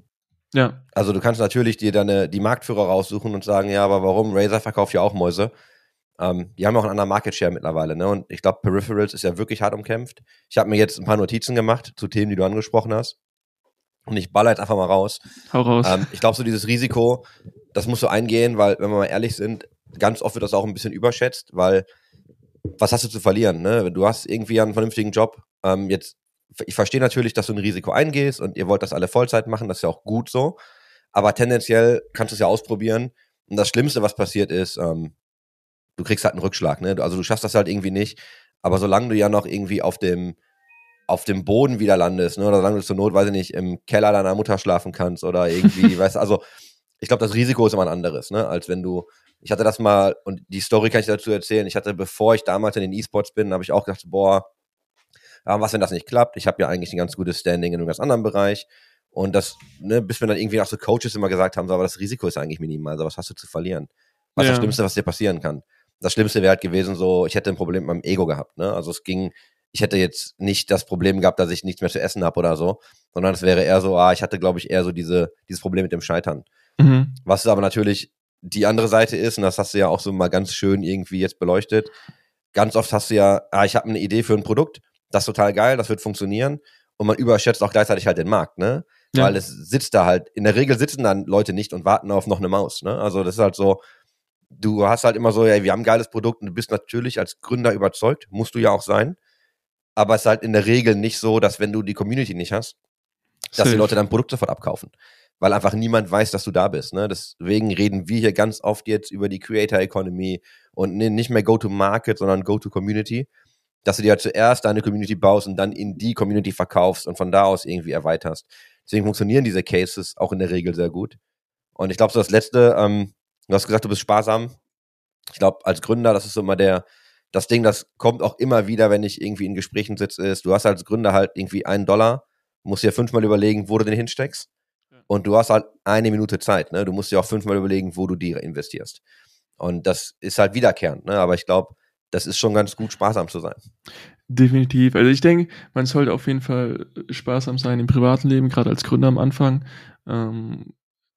Ja. Also du kannst natürlich dir deine, die Marktführer raussuchen und sagen, ja, aber warum? Razer verkauft ja auch Mäuse. Ähm, die haben auch einen anderen Market Share mittlerweile, ne? Und ich glaube, Peripherals ist ja wirklich hart umkämpft. Ich habe mir jetzt ein paar Notizen gemacht zu Themen, die du angesprochen hast. Und ich baller jetzt einfach mal raus. Hau raus. Ähm, ich glaube, so dieses Risiko, das musst du eingehen, weil, wenn wir mal ehrlich sind, ganz oft wird das auch ein bisschen überschätzt, weil was hast du zu verlieren? Ne? Du hast irgendwie einen vernünftigen Job. Ähm, jetzt, ich verstehe natürlich, dass du ein Risiko eingehst und ihr wollt das alle Vollzeit machen, das ist ja auch gut so. Aber tendenziell kannst du es ja ausprobieren. Und das Schlimmste, was passiert ist, ähm, du kriegst halt einen Rückschlag. Ne? Also du schaffst das halt irgendwie nicht. Aber solange du ja noch irgendwie auf dem auf dem Boden wieder landest, ne? oder solange du zur Not, weiß ich nicht, im Keller deiner Mutter schlafen kannst oder irgendwie, weißt du, also ich glaube, das Risiko ist immer ein anderes, ne? als wenn du ich hatte das mal, und die Story kann ich dazu erzählen, ich hatte, bevor ich damals in den E-Sports bin, habe ich auch gedacht, boah, was, wenn das nicht klappt? Ich habe ja eigentlich ein ganz gutes Standing in einem ganz anderen Bereich. Und das, ne, bis wir dann irgendwie auch so Coaches immer gesagt haben, so, aber das Risiko ist eigentlich minimal, also was hast du zu verlieren? Was ist Ja. das Schlimmste, was dir passieren kann? Das Schlimmste wäre halt gewesen, so, ich hätte ein Problem mit meinem Ego gehabt, ne? Also es ging, ich hätte jetzt nicht das Problem gehabt, dass ich nichts mehr zu essen habe oder so, sondern es wäre eher so, ah, ich hatte, glaube ich, eher so diese, dieses Problem mit dem Scheitern. Mhm. Was aber natürlich die andere Seite ist, und das hast du ja auch so mal ganz schön irgendwie jetzt beleuchtet, ganz oft hast du ja, ah, ich habe eine Idee für ein Produkt, das ist total geil, das wird funktionieren, und man überschätzt auch gleichzeitig halt den Markt, ne? Ja. Weil es sitzt da halt, in der Regel sitzen dann Leute nicht und warten auf noch eine Maus, ne? Also das ist halt so, du hast halt immer so, ja, wir haben ein geiles Produkt und du bist natürlich als Gründer überzeugt, musst du ja auch sein. Aber es ist halt in der Regel nicht so, dass wenn du die Community nicht hast, dass die Leute dein Produkt sofort abkaufen. Weil einfach niemand weiß, dass du da bist. Ne? Deswegen reden wir hier ganz oft jetzt über die Creator Economy und nicht mehr Go-to-Market, sondern Go-to-Community. Dass du dir zuerst deine Community baust und dann in die Community verkaufst und von da aus irgendwie erweiterst. Deswegen funktionieren diese Cases auch in der Regel sehr gut. Und ich glaube, so das Letzte, ähm, du hast gesagt, du bist sparsam. Ich glaube, als Gründer, das ist so immer der, das Ding, das kommt auch immer wieder, wenn ich irgendwie in Gesprächen sitze, ist, du hast als Gründer halt irgendwie einen Dollar, musst dir fünfmal überlegen, wo du den hinsteckst. Und du hast halt eine Minute Zeit, ne? Du musst dir auch fünfmal überlegen, wo du die investierst. Und das ist halt wiederkehrend, ne? Aber ich glaube, das ist schon ganz gut, sparsam zu sein. Definitiv. Also ich denke, man sollte auf jeden Fall sparsam sein im privaten Leben, gerade als Gründer am Anfang. Ähm,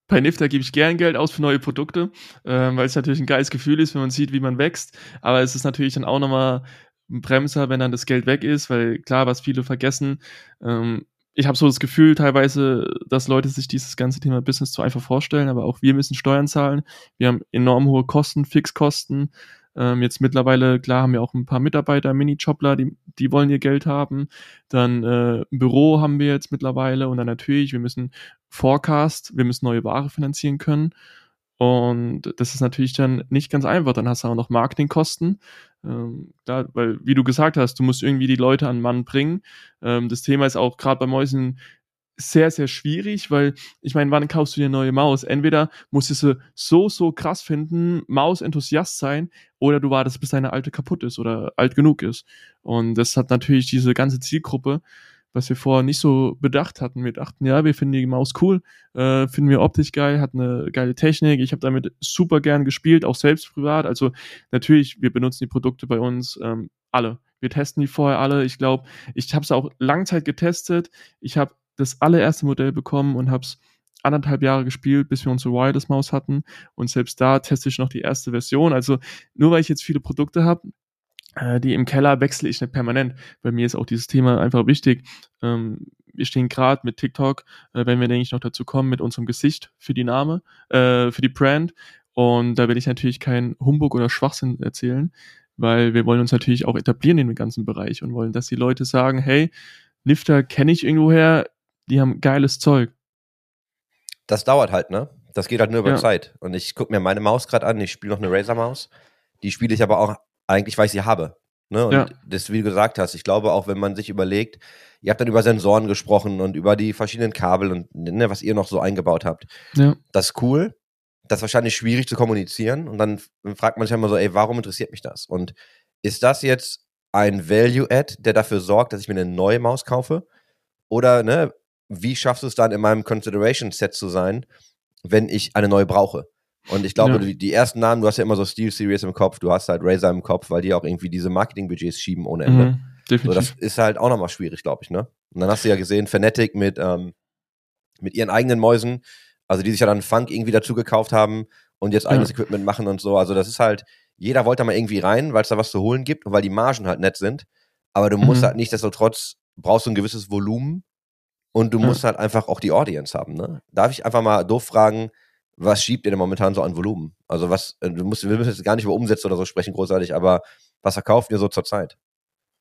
bei Nifter gebe ich gern Geld aus für neue Produkte, ähm, weil es natürlich ein geiles Gefühl ist, wenn man sieht, wie man wächst. Aber es ist natürlich dann auch nochmal ein Bremser, wenn dann das Geld weg ist, weil klar, was viele vergessen, ähm, ich habe so das Gefühl teilweise, dass Leute sich dieses ganze Thema Business zu einfach vorstellen, aber auch wir müssen Steuern zahlen. Wir haben enorm hohe Kosten, Fixkosten. Ähm, jetzt mittlerweile, klar, haben wir auch ein paar Mitarbeiter, Mini-Jobler, die, die wollen ihr Geld haben. Dann äh, ein Büro haben wir jetzt mittlerweile und dann natürlich, wir müssen Forecast, wir müssen neue Ware finanzieren können. Und das ist natürlich dann nicht ganz einfach. Dann hast du auch noch Marketingkosten. Ähm, klar, weil, wie du gesagt hast, du musst irgendwie die Leute an Mann bringen. Ähm, das Thema ist auch gerade bei Mäusen sehr, sehr schwierig, weil ich meine, wann kaufst du dir eine neue Maus? Entweder musst du sie so, so krass finden, Maus-Enthusiast sein, oder du wartest, bis deine alte kaputt ist oder alt genug ist. Und das hat natürlich diese ganze Zielgruppe, was wir vorher nicht so bedacht hatten. Wir dachten, ja, wir finden die Maus cool, äh, finden wir optisch geil, hat eine geile Technik. Ich habe damit super gern gespielt, auch selbst privat. Also natürlich, wir benutzen die Produkte bei uns ähm, alle. Wir testen die vorher alle. Ich glaube, ich habe es auch Langzeit getestet. Ich habe das allererste Modell bekommen und habe es anderthalb Jahre gespielt, bis wir unsere Wireless-Maus hatten. Und selbst da teste ich noch die erste Version. Also nur weil ich jetzt viele Produkte habe, äh, die im Keller wechsle ich nicht permanent. Bei mir ist auch dieses Thema einfach wichtig. Ähm, wir stehen gerade mit TikTok, äh, wenn wir, denke ich, noch dazu kommen, mit unserem Gesicht für die Name, äh, für die Brand. Und da will ich natürlich keinen Humbug oder Schwachsinn erzählen, weil wir wollen uns natürlich auch etablieren in dem ganzen Bereich und wollen, dass die Leute sagen, hey, Lifter kenne ich irgendwoher, die haben geiles Zeug. Das dauert halt, ne? Das geht halt nur über Ja. Zeit. Und ich gucke mir meine Maus gerade an, ich spiele noch eine Razer-Maus. Die spiele ich aber auch eigentlich, weil ich sie habe. Ne? Und Ja. das, wie du gesagt hast, ich glaube auch, wenn man sich überlegt, ihr habt dann über Sensoren gesprochen und über die verschiedenen Kabel und ne, was ihr noch so eingebaut habt. Ja. Das ist cool. Das ist wahrscheinlich schwierig zu kommunizieren. Und dann fragt man sich immer so, ey, warum interessiert mich das? Und ist das jetzt ein Value-Add, der dafür sorgt, dass ich mir eine neue Maus kaufe? Oder, ne, wie schaffst du es dann in meinem Consideration Set zu sein, wenn ich eine neue brauche? Und ich glaube, Ja. die, die ersten Namen, du hast ja immer so Steel Series im Kopf, du hast halt Razer im Kopf, weil die auch irgendwie diese Marketingbudgets schieben ohne Ende. Mhm, So, definitiv. das ist halt auch nochmal schwierig, glaube ich, ne? Und dann hast du ja gesehen, Fnatic mit, ähm, mit ihren eigenen Mäusen, also die sich ja dann Funk irgendwie dazu gekauft haben und jetzt eigenes Ja. Equipment machen und so. Also das ist halt, jeder wollte da mal irgendwie rein, weil es da was zu holen gibt und weil die Margen halt nett sind. Aber du musst Mhm. halt nichtsdestotrotz, brauchst du ein gewisses Volumen und du Ja. musst halt einfach auch die Audience haben, ne? Darf ich einfach mal doof fragen, was schiebt ihr denn momentan so an Volumen? Also was, äh, wir müssen jetzt gar nicht über Umsätze oder so sprechen, großartig, aber was verkauft ihr so zur Zeit?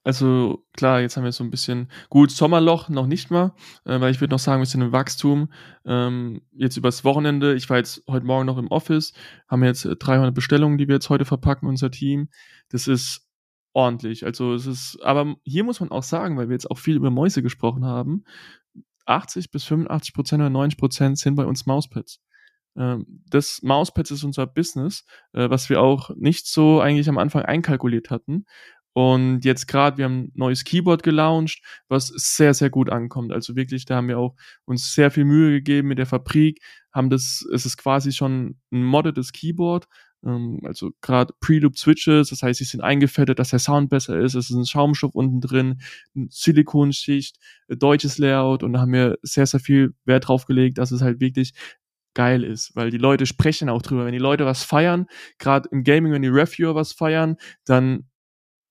Also klar, jetzt haben wir so ein bisschen gut Sommerloch noch nicht mal, äh, weil ich würde noch sagen, wir sind im Wachstum. Ähm, jetzt übers Wochenende, ich war jetzt heute Morgen noch im Office, haben wir jetzt äh, 300 Bestellungen, die wir jetzt heute verpacken, unser Team. Das ist ordentlich. Also es ist, aber hier muss man auch sagen, weil wir jetzt auch viel über Mäuse gesprochen haben, 80 bis 85 Prozent oder 90 Prozent sind bei uns Mauspads. Ähm, das Mauspads ist unser Business, äh, was wir auch nicht so eigentlich am Anfang einkalkuliert hatten. Und jetzt gerade, wir haben ein neues Keyboard gelauncht, was sehr, sehr gut ankommt. Also wirklich, da haben wir auch uns sehr viel Mühe gegeben mit der Fabrik, haben das, es ist quasi schon ein moddetes Keyboard, ähm, also gerade Preloop Switches, das heißt, sie sind eingefettet, dass der Sound besser ist, es ist ein Schaumstoff unten drin, Silikonschicht, deutsches Layout und da haben wir sehr, sehr viel Wert drauf gelegt, dass es halt wirklich geil ist, weil die Leute sprechen auch drüber. Wenn die Leute was feiern, gerade im Gaming, wenn die Reviewer was feiern, dann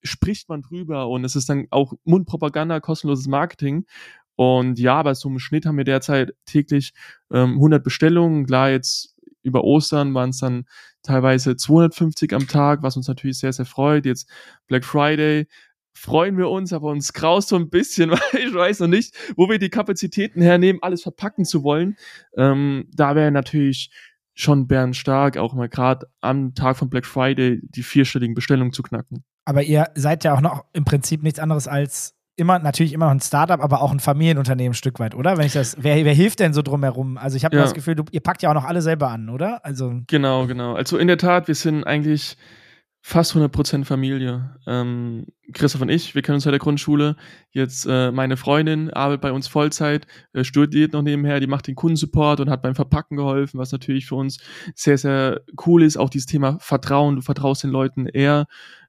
spricht man drüber und es ist dann auch Mundpropaganda, kostenloses Marketing. Und ja, bei so einem Schnitt haben wir derzeit täglich ähm, 100 Bestellungen. Klar, jetzt über Ostern waren es dann teilweise 250 am Tag, was uns natürlich sehr, sehr freut. Jetzt Black Friday freuen wir uns, aber uns graust so ein bisschen, weil ich weiß noch nicht, wo wir die Kapazitäten hernehmen, alles verpacken zu wollen. Ähm, da wäre natürlich schon bärenstark, auch mal gerade am Tag von Black Friday die vierstelligen Bestellungen zu knacken. Aber ihr seid ja auch noch im Prinzip nichts anderes als immer, natürlich immer noch ein Startup, aber auch ein Familienunternehmen ein Stück weit, oder? Wenn ich das, wer, wer hilft denn so drumherum? Also ich habe Ja. das Gefühl, du, ihr packt ja auch noch alle selber an, oder? Also Genau, genau. Also in der Tat, wir sind eigentlich fast 100% Familie. Ähm, Christoph und ich, wir kennen uns seit der Grundschule. Jetzt äh, meine Freundin arbeitet bei uns Vollzeit, äh, studiert noch nebenher, die macht den Kundensupport und hat beim Verpacken geholfen, was natürlich für uns sehr, sehr cool ist. Auch dieses Thema Vertrauen, du vertraust den Leuten eher.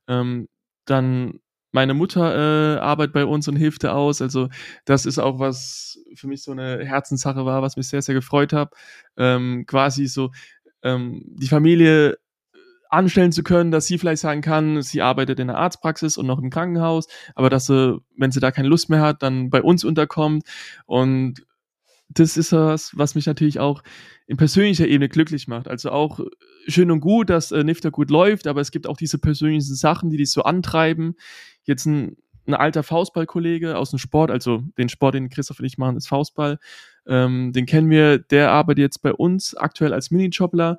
Ähm, dann meine Mutter äh, arbeitet bei uns und hilft da aus. Also das ist auch was für mich so eine Herzenssache war, was mich sehr, sehr gefreut hat. Ähm, quasi so ähm, die Familie anstellen zu können, dass sie vielleicht sagen kann, sie arbeitet in der Arztpraxis und noch im Krankenhaus, aber dass sie, wenn sie da keine Lust mehr hat, dann bei uns unterkommt. Und das ist was, was mich natürlich auch in persönlicher Ebene glücklich macht. Also auch schön und gut, dass äh, Nifter gut läuft, aber es gibt auch diese persönlichen Sachen, die dich so antreiben. Jetzt ein, ein alter Faustballkollege aus dem Sport, also den Sport, den Christoph und ich machen, ist Faustball. Ähm, den kennen wir, der arbeitet jetzt bei uns aktuell als Minijobler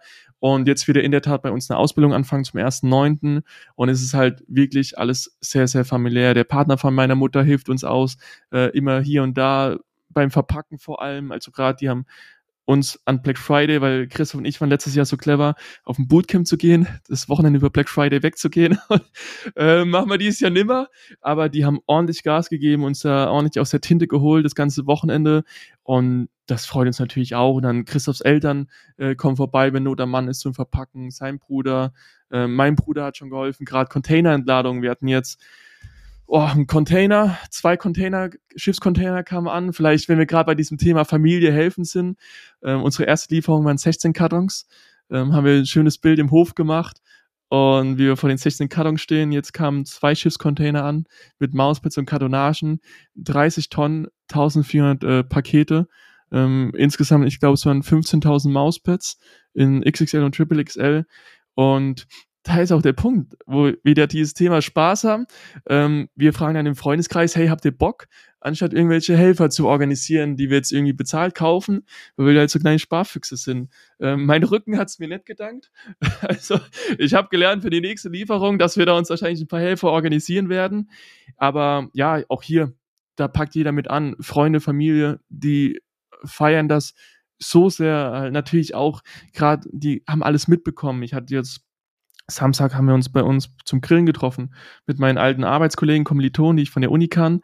und jetzt wieder in der Tat bei uns eine Ausbildung anfangen zum 1.9. Und es ist halt wirklich alles sehr, sehr familiär. Der Partner von meiner Mutter hilft uns aus, äh, immer hier und da beim Verpacken vor allem. Also gerade die haben uns an Black Friday, weil Christoph und ich waren letztes Jahr so clever, auf ein Bootcamp zu gehen, das Wochenende über Black Friday wegzugehen. äh, machen wir dieses Jahr nimmer. Aber die haben ordentlich Gas gegeben, uns da ordentlich aus der Tinte geholt, das ganze Wochenende. Und das freut uns natürlich auch. Und dann Christophs Eltern äh, kommen vorbei, wenn Not am Mann ist zum Verpacken. Sein Bruder, äh, mein Bruder hat schon geholfen, gerade Containerentladung. Wir hatten jetzt oh, ein Container, zwei Container, Schiffscontainer kamen an. Vielleicht, wenn wir gerade bei diesem Thema Familie helfen sind. Ähm, unsere erste Lieferung waren 16 Kartons. Ähm, haben wir ein schönes Bild im Hof gemacht. Und wie wir vor den 16 Kartons stehen, jetzt kamen zwei Schiffscontainer an mit Mauspads und Kartonagen, 30 Tonnen, 1400 äh, Pakete. Ähm, insgesamt, ich glaube, es waren 15.000 Mauspads in XXL und Triple XL. Und da ist auch der Punkt, wo wieder dieses Thema Spaß haben. Ähm, wir fragen dann im Freundeskreis, hey, habt ihr Bock, anstatt irgendwelche Helfer zu organisieren, die wir jetzt irgendwie bezahlt kaufen, weil wir halt so kleine Sparfüchse sind. Ähm, mein Rücken hat's mir nicht gedankt. Also ich habe gelernt für die nächste Lieferung, dass wir da uns wahrscheinlich ein paar Helfer organisieren werden. Aber ja, auch hier, da packt jeder mit an. Freunde, Familie, die feiern das so sehr. Natürlich auch gerade, die haben alles mitbekommen. Ich hatte jetzt Samstag haben wir uns bei uns zum Grillen getroffen mit meinen alten Arbeitskollegen, Kommilitonen, die ich von der Uni kann.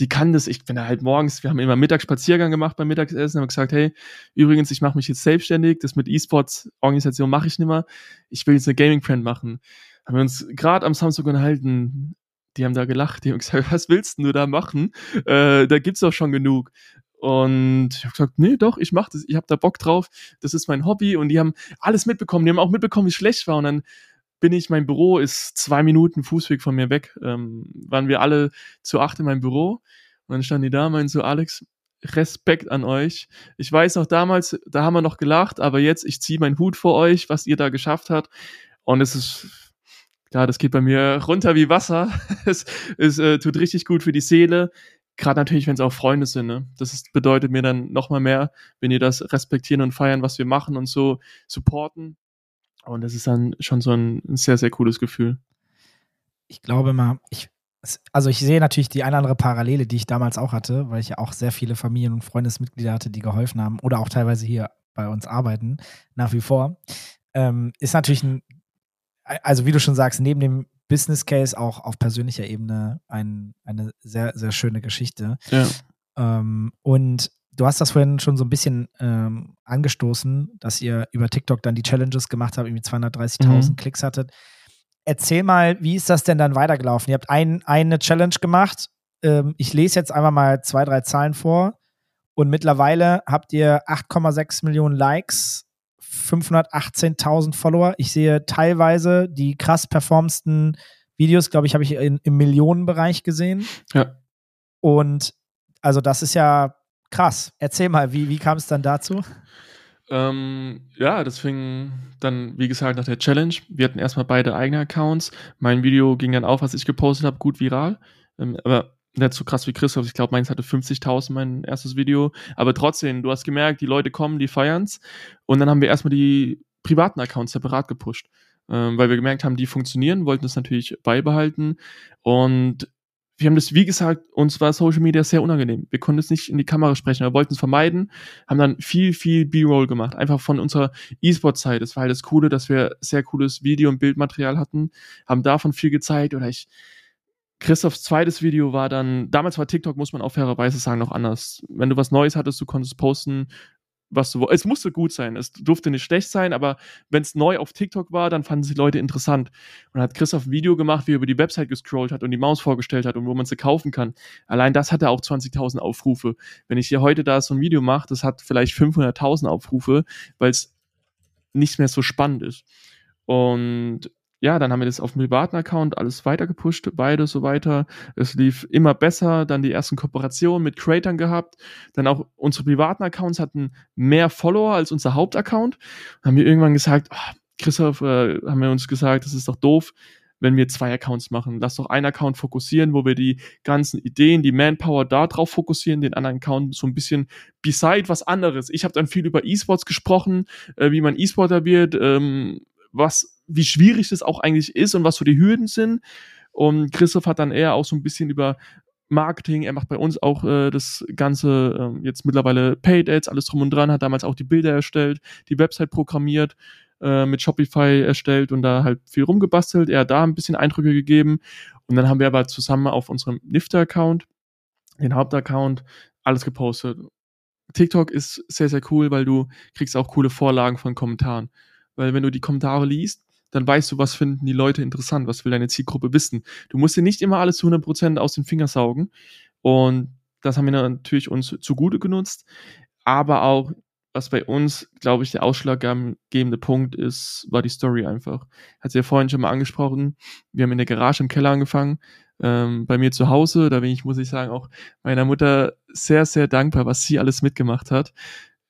Die kann das. Ich bin da halt morgens, wir haben immer Mittagsspaziergang gemacht beim Mittagessen, haben gesagt, hey, übrigens, ich mache mich jetzt selbstständig, das mit E-Sports-Organisation mache ich nicht mehr. Ich will jetzt eine Gaming-Friend machen. Haben wir uns gerade am Samstag unterhalten. Die haben da gelacht, die haben gesagt, was willst du da machen? Äh, da gibt's doch schon genug. Und ich habe gesagt, nee, doch, ich mache das, ich habe da Bock drauf, das ist mein Hobby. Und die haben alles mitbekommen, die haben auch mitbekommen, wie schlecht war. Und dann bin ich, mein Büro ist zwei Minuten Fußweg von mir weg. Ähm, waren wir alle zu acht in meinem Büro. Und dann standen die da, meinen so, Alex, Respekt an euch. Ich weiß noch damals, da haben wir noch gelacht, aber jetzt, ich ziehe meinen Hut vor euch, was ihr da geschafft habt. Und es ist, klar, das geht bei mir runter wie Wasser. es es äh, tut richtig gut für die Seele. Gerade natürlich, wenn es auch Freunde sind. Ne? Das ist, bedeutet mir dann nochmal mehr, wenn ihr das respektieren und feiern, was wir machen und so supporten. Und das ist dann schon so ein, ein sehr, sehr cooles Gefühl. Ich glaube mal, ich, also ich sehe natürlich die eine andere Parallele, die ich damals auch hatte, weil ich ja auch sehr viele Familien- und Freundesmitglieder hatte, die geholfen haben oder auch teilweise hier bei uns arbeiten, nach wie vor. Ähm, ist natürlich ein, also wie du schon sagst, neben dem Business Case auch auf persönlicher Ebene ein, eine sehr, sehr schöne Geschichte. Ja. Ähm, und du hast das vorhin schon so ein bisschen ähm, angestoßen, dass ihr über TikTok dann die Challenges gemacht habt, irgendwie 230.000 mhm. Klicks hattet. Erzähl mal, wie ist das denn dann weitergelaufen? Ihr habt ein, eine Challenge gemacht. Ähm, ich lese jetzt einfach mal zwei, drei Zahlen vor. Und mittlerweile habt ihr 8,6 Millionen Likes, 518.000 Follower. Ich sehe teilweise die krass performsten Videos, glaube ich, habe ich in, im Millionenbereich gesehen. Ja. Und also das ist ja krass. Erzähl mal, wie, wie kam es dann dazu? Ähm, ja, das fing dann, wie gesagt, nach der Challenge. Wir hatten erstmal beide eigene Accounts. Mein Video ging dann auf, was ich gepostet habe, gut viral. Ähm, aber nicht so krass wie Christoph. Ich glaube, meins hatte 50.000, mein erstes Video. Aber trotzdem, du hast gemerkt, die Leute kommen, die feiern's. Und dann haben wir erstmal die privaten Accounts separat gepusht. Ähm, weil wir gemerkt haben, die funktionieren, wollten das natürlich beibehalten. Und wir haben das, wie gesagt, uns war Social Media sehr unangenehm. Wir konnten es nicht in die Kamera sprechen, wir wollten es vermeiden, haben dann viel, viel B-Roll gemacht, einfach von unserer E-Sport-Zeit. Das war halt das Coole, dass wir sehr cooles Video- und Bildmaterial hatten, haben davon viel gezeigt oder ich, Christophs zweites Video war dann, damals war TikTok, muss man auch fairerweise sagen, noch anders. Wenn du was Neues hattest, du konntest posten, was du Es musste gut sein, es durfte nicht schlecht sein, aber wenn es neu auf TikTok war, dann fanden sie Leute interessant. Und hat Christoph ein Video gemacht, wie er über die Website gescrollt hat und die Maus vorgestellt hat und wo man sie kaufen kann. Allein das hatte auch 20.000 Aufrufe. Wenn ich hier heute da so ein Video mache, das hat vielleicht 500.000 Aufrufe, weil es nicht mehr so spannend ist. Und ja, dann haben wir das auf dem privaten Account alles weiter gepusht, beide so weiter. Es lief immer besser, dann die ersten Kooperationen mit Creatern gehabt. Dann auch unsere privaten Accounts hatten mehr Follower als unser Hauptaccount. Dann haben wir irgendwann gesagt, oh, Christoph, äh, haben wir uns gesagt, das ist doch doof, wenn wir zwei Accounts machen. Lass doch einen Account fokussieren, wo wir die ganzen Ideen, die Manpower da drauf fokussieren, den anderen Account so ein bisschen beside was anderes. Ich habe dann viel über E-Sports gesprochen, äh, wie man E-Sporter wird, ähm, was wie schwierig das auch eigentlich ist und was so die Hürden sind. Und Christoph hat dann eher auch so ein bisschen über Marketing, er macht bei uns auch äh, das Ganze, äh, jetzt mittlerweile Paid Ads, alles drum und dran, hat damals auch die Bilder erstellt, die Website programmiert, äh, mit Shopify erstellt und da halt viel rumgebastelt. Er hat da ein bisschen Eindrücke gegeben. Und dann haben wir aber zusammen auf unserem Nifter-Account, den Hauptaccount, alles gepostet. TikTok ist sehr, sehr cool, weil du kriegst auch coole Vorlagen von Kommentaren. Weil wenn du die Kommentare liest, dann weißt du, was finden die Leute interessant, was will deine Zielgruppe wissen. Du musst dir nicht immer alles zu 100% aus den Fingern saugen. Und das haben wir natürlich uns zugute genutzt. Aber auch, was bei uns, glaube ich, der ausschlaggebende Punkt ist, war die Story einfach. Hat sie ja vorhin schon mal angesprochen. Wir haben in der Garage im Keller angefangen. Ähm, bei mir zu Hause, da bin ich, muss ich sagen, auch meiner Mutter sehr, sehr dankbar, was sie alles mitgemacht hat.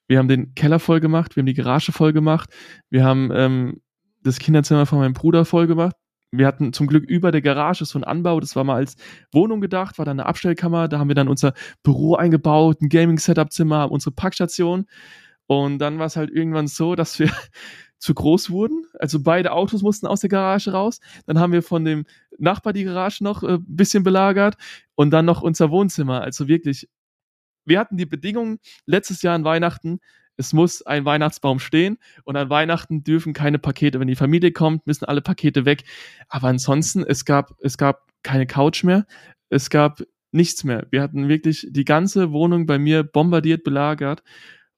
Wir haben den Keller voll gemacht, wir haben die Garage voll gemacht, wir haben ähm, das Kinderzimmer von meinem Bruder voll gemacht. Wir hatten zum Glück über der Garage so einen Anbau, das war mal als Wohnung gedacht, war dann eine Abstellkammer, da haben wir dann unser Büro eingebaut, ein Gaming-Setup-Zimmer, unsere Packstation. Und dann war es halt irgendwann so, dass wir zu groß wurden. Also beide Autos mussten aus der Garage raus. Dann haben wir von dem Nachbar die Garage noch ein äh, bisschen belagert und dann noch unser Wohnzimmer. Also wirklich wir hatten die Bedingungen letztes Jahr an Weihnachten, es muss ein Weihnachtsbaum stehen und an Weihnachten dürfen keine Pakete, wenn die Familie kommt, müssen alle Pakete weg. Aber ansonsten, es gab, es gab keine Couch mehr, es gab nichts mehr. Wir hatten wirklich die ganze Wohnung bei mir bombardiert, belagert.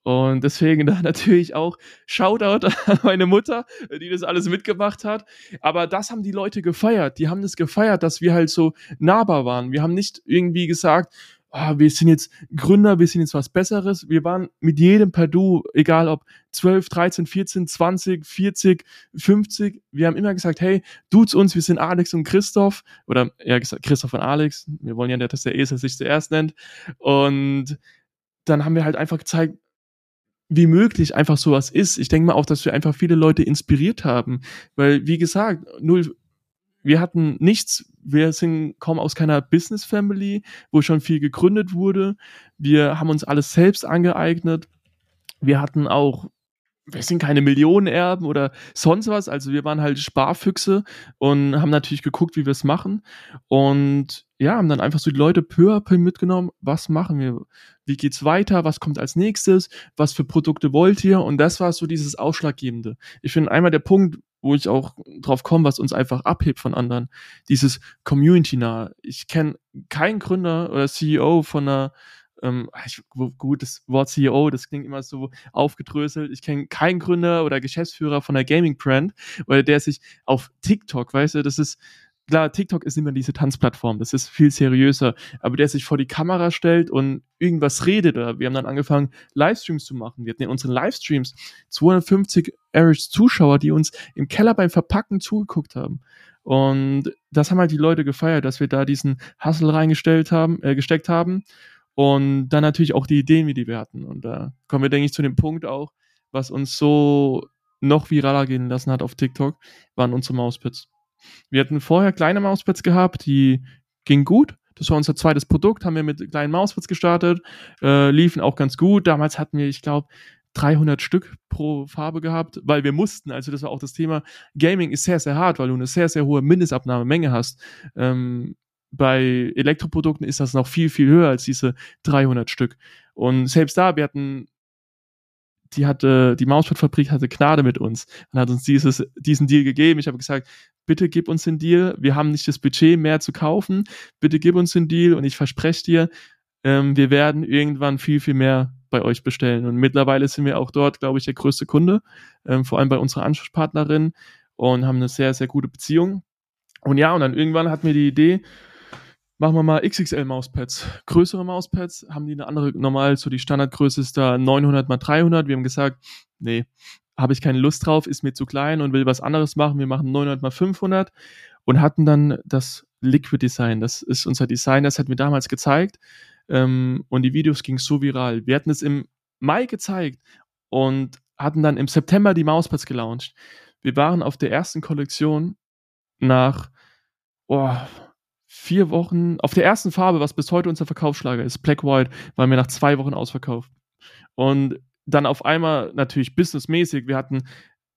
Und deswegen da natürlich auch Shoutout an meine Mutter, die das alles mitgemacht hat. Aber das haben die Leute gefeiert. Die haben das gefeiert, dass wir halt so nahbar waren. Wir haben nicht irgendwie gesagt, oh, wir sind jetzt Gründer, wir sind jetzt was Besseres. Wir waren mit jedem per Du, egal ob 12, 13, 14, 20, 40, 50. Wir haben immer gesagt, hey, duzt uns, wir sind Alex und Christoph. Oder gesagt, Christoph und Alex. Wir wollen ja nicht, dass der Esel sich zuerst nennt. Und dann haben wir halt einfach gezeigt, wie möglich einfach sowas ist. Ich denke mal auch, dass wir einfach viele Leute inspiriert haben. Weil, wie gesagt, null, wir hatten nichts, wir sind kaum aus keiner Business Family, wo schon viel gegründet wurde. Wir haben uns alles selbst angeeignet. Wir hatten auch wir sind keine Millionenerben oder sonst was. Also wir waren halt Sparfüchse und haben natürlich geguckt, wie wir es machen. Und ja, haben dann einfach so die Leute peu à peu mitgenommen. Was machen wir? Wie geht's weiter? Was kommt als nächstes? Was für Produkte wollt ihr? Und das war so dieses Ausschlaggebende. Ich finde einmal der Punkt, wo ich auch drauf komme, was uns einfach abhebt von anderen. Dieses Community-nah. Ich kenne keinen Gründer oder CEO von einer ähm, ich, gut, das Wort CEO, das klingt immer so aufgedröselt. Ich kenne keinen Gründer oder Geschäftsführer von einer Gaming-Brand, oder der sich auf TikTok, weißt du, das ist, klar, TikTok ist immer diese Tanzplattform, das ist viel seriöser, aber der sich vor die Kamera stellt und irgendwas redet, oder wir haben dann angefangen, Livestreams zu machen. Wir hatten in unseren Livestreams 250 Average Zuschauer, die uns im Keller beim Verpacken zugeguckt haben. Und das haben halt die Leute gefeiert, dass wir da diesen Hustle reingestellt haben, äh, gesteckt haben und dann natürlich auch die Ideen, wie die wir hatten. Und da kommen wir, denke ich, zu dem Punkt auch, was uns so noch viraler gehen lassen hat auf TikTok, waren unsere Mauspads. Wir hatten vorher kleine Mauspads gehabt, die gingen gut. Das war unser zweites Produkt, haben wir mit kleinen Mauspads gestartet, äh, liefen auch ganz gut. Damals hatten wir, ich glaube, 300 Stück pro Farbe gehabt, weil wir mussten. Also das war auch das Thema. Gaming ist sehr, sehr hart, weil du eine sehr, sehr hohe Mindestabnahmemenge hast. Ähm, bei Elektroprodukten ist das noch viel, viel höher als diese 300 Stück. Und selbst da, wir hatten, die hatte, die Mauspad-Fabrik hatte Gnade mit uns und hat uns dieses, diesen Deal gegeben. Ich habe gesagt, bitte gib uns den Deal. Wir haben nicht das Budget mehr zu kaufen. Bitte gib uns den Deal und ich verspreche dir, ähm, wir werden irgendwann viel, viel mehr bei euch bestellen. Und mittlerweile sind wir auch dort, glaube ich, der größte Kunde, ähm, vor allem bei unserer Ansprechpartnerin und haben eine sehr, sehr gute Beziehung. Und ja, und dann irgendwann hatten wir die Idee, machen wir mal XXL Mauspads. Größere Mauspads haben die eine andere, normal so die Standardgröße ist da 900 mal 300. Wir haben gesagt, nee, habe ich keine Lust drauf, ist mir zu klein und will was anderes machen. Wir machen 900 mal 500 und hatten dann das Liquid Design. Das ist unser Design, das hat mir damals gezeigt ähm, und die Videos gingen so viral. Wir hatten es im Mai gezeigt und hatten dann im September die Mauspads gelauncht. Wir waren auf der ersten Kollektion nach oh, vier Wochen, auf der ersten Farbe, was bis heute unser Verkaufsschlager ist, Black White, waren wir nach zwei Wochen ausverkauft. Und dann auf einmal natürlich businessmäßig, wir hatten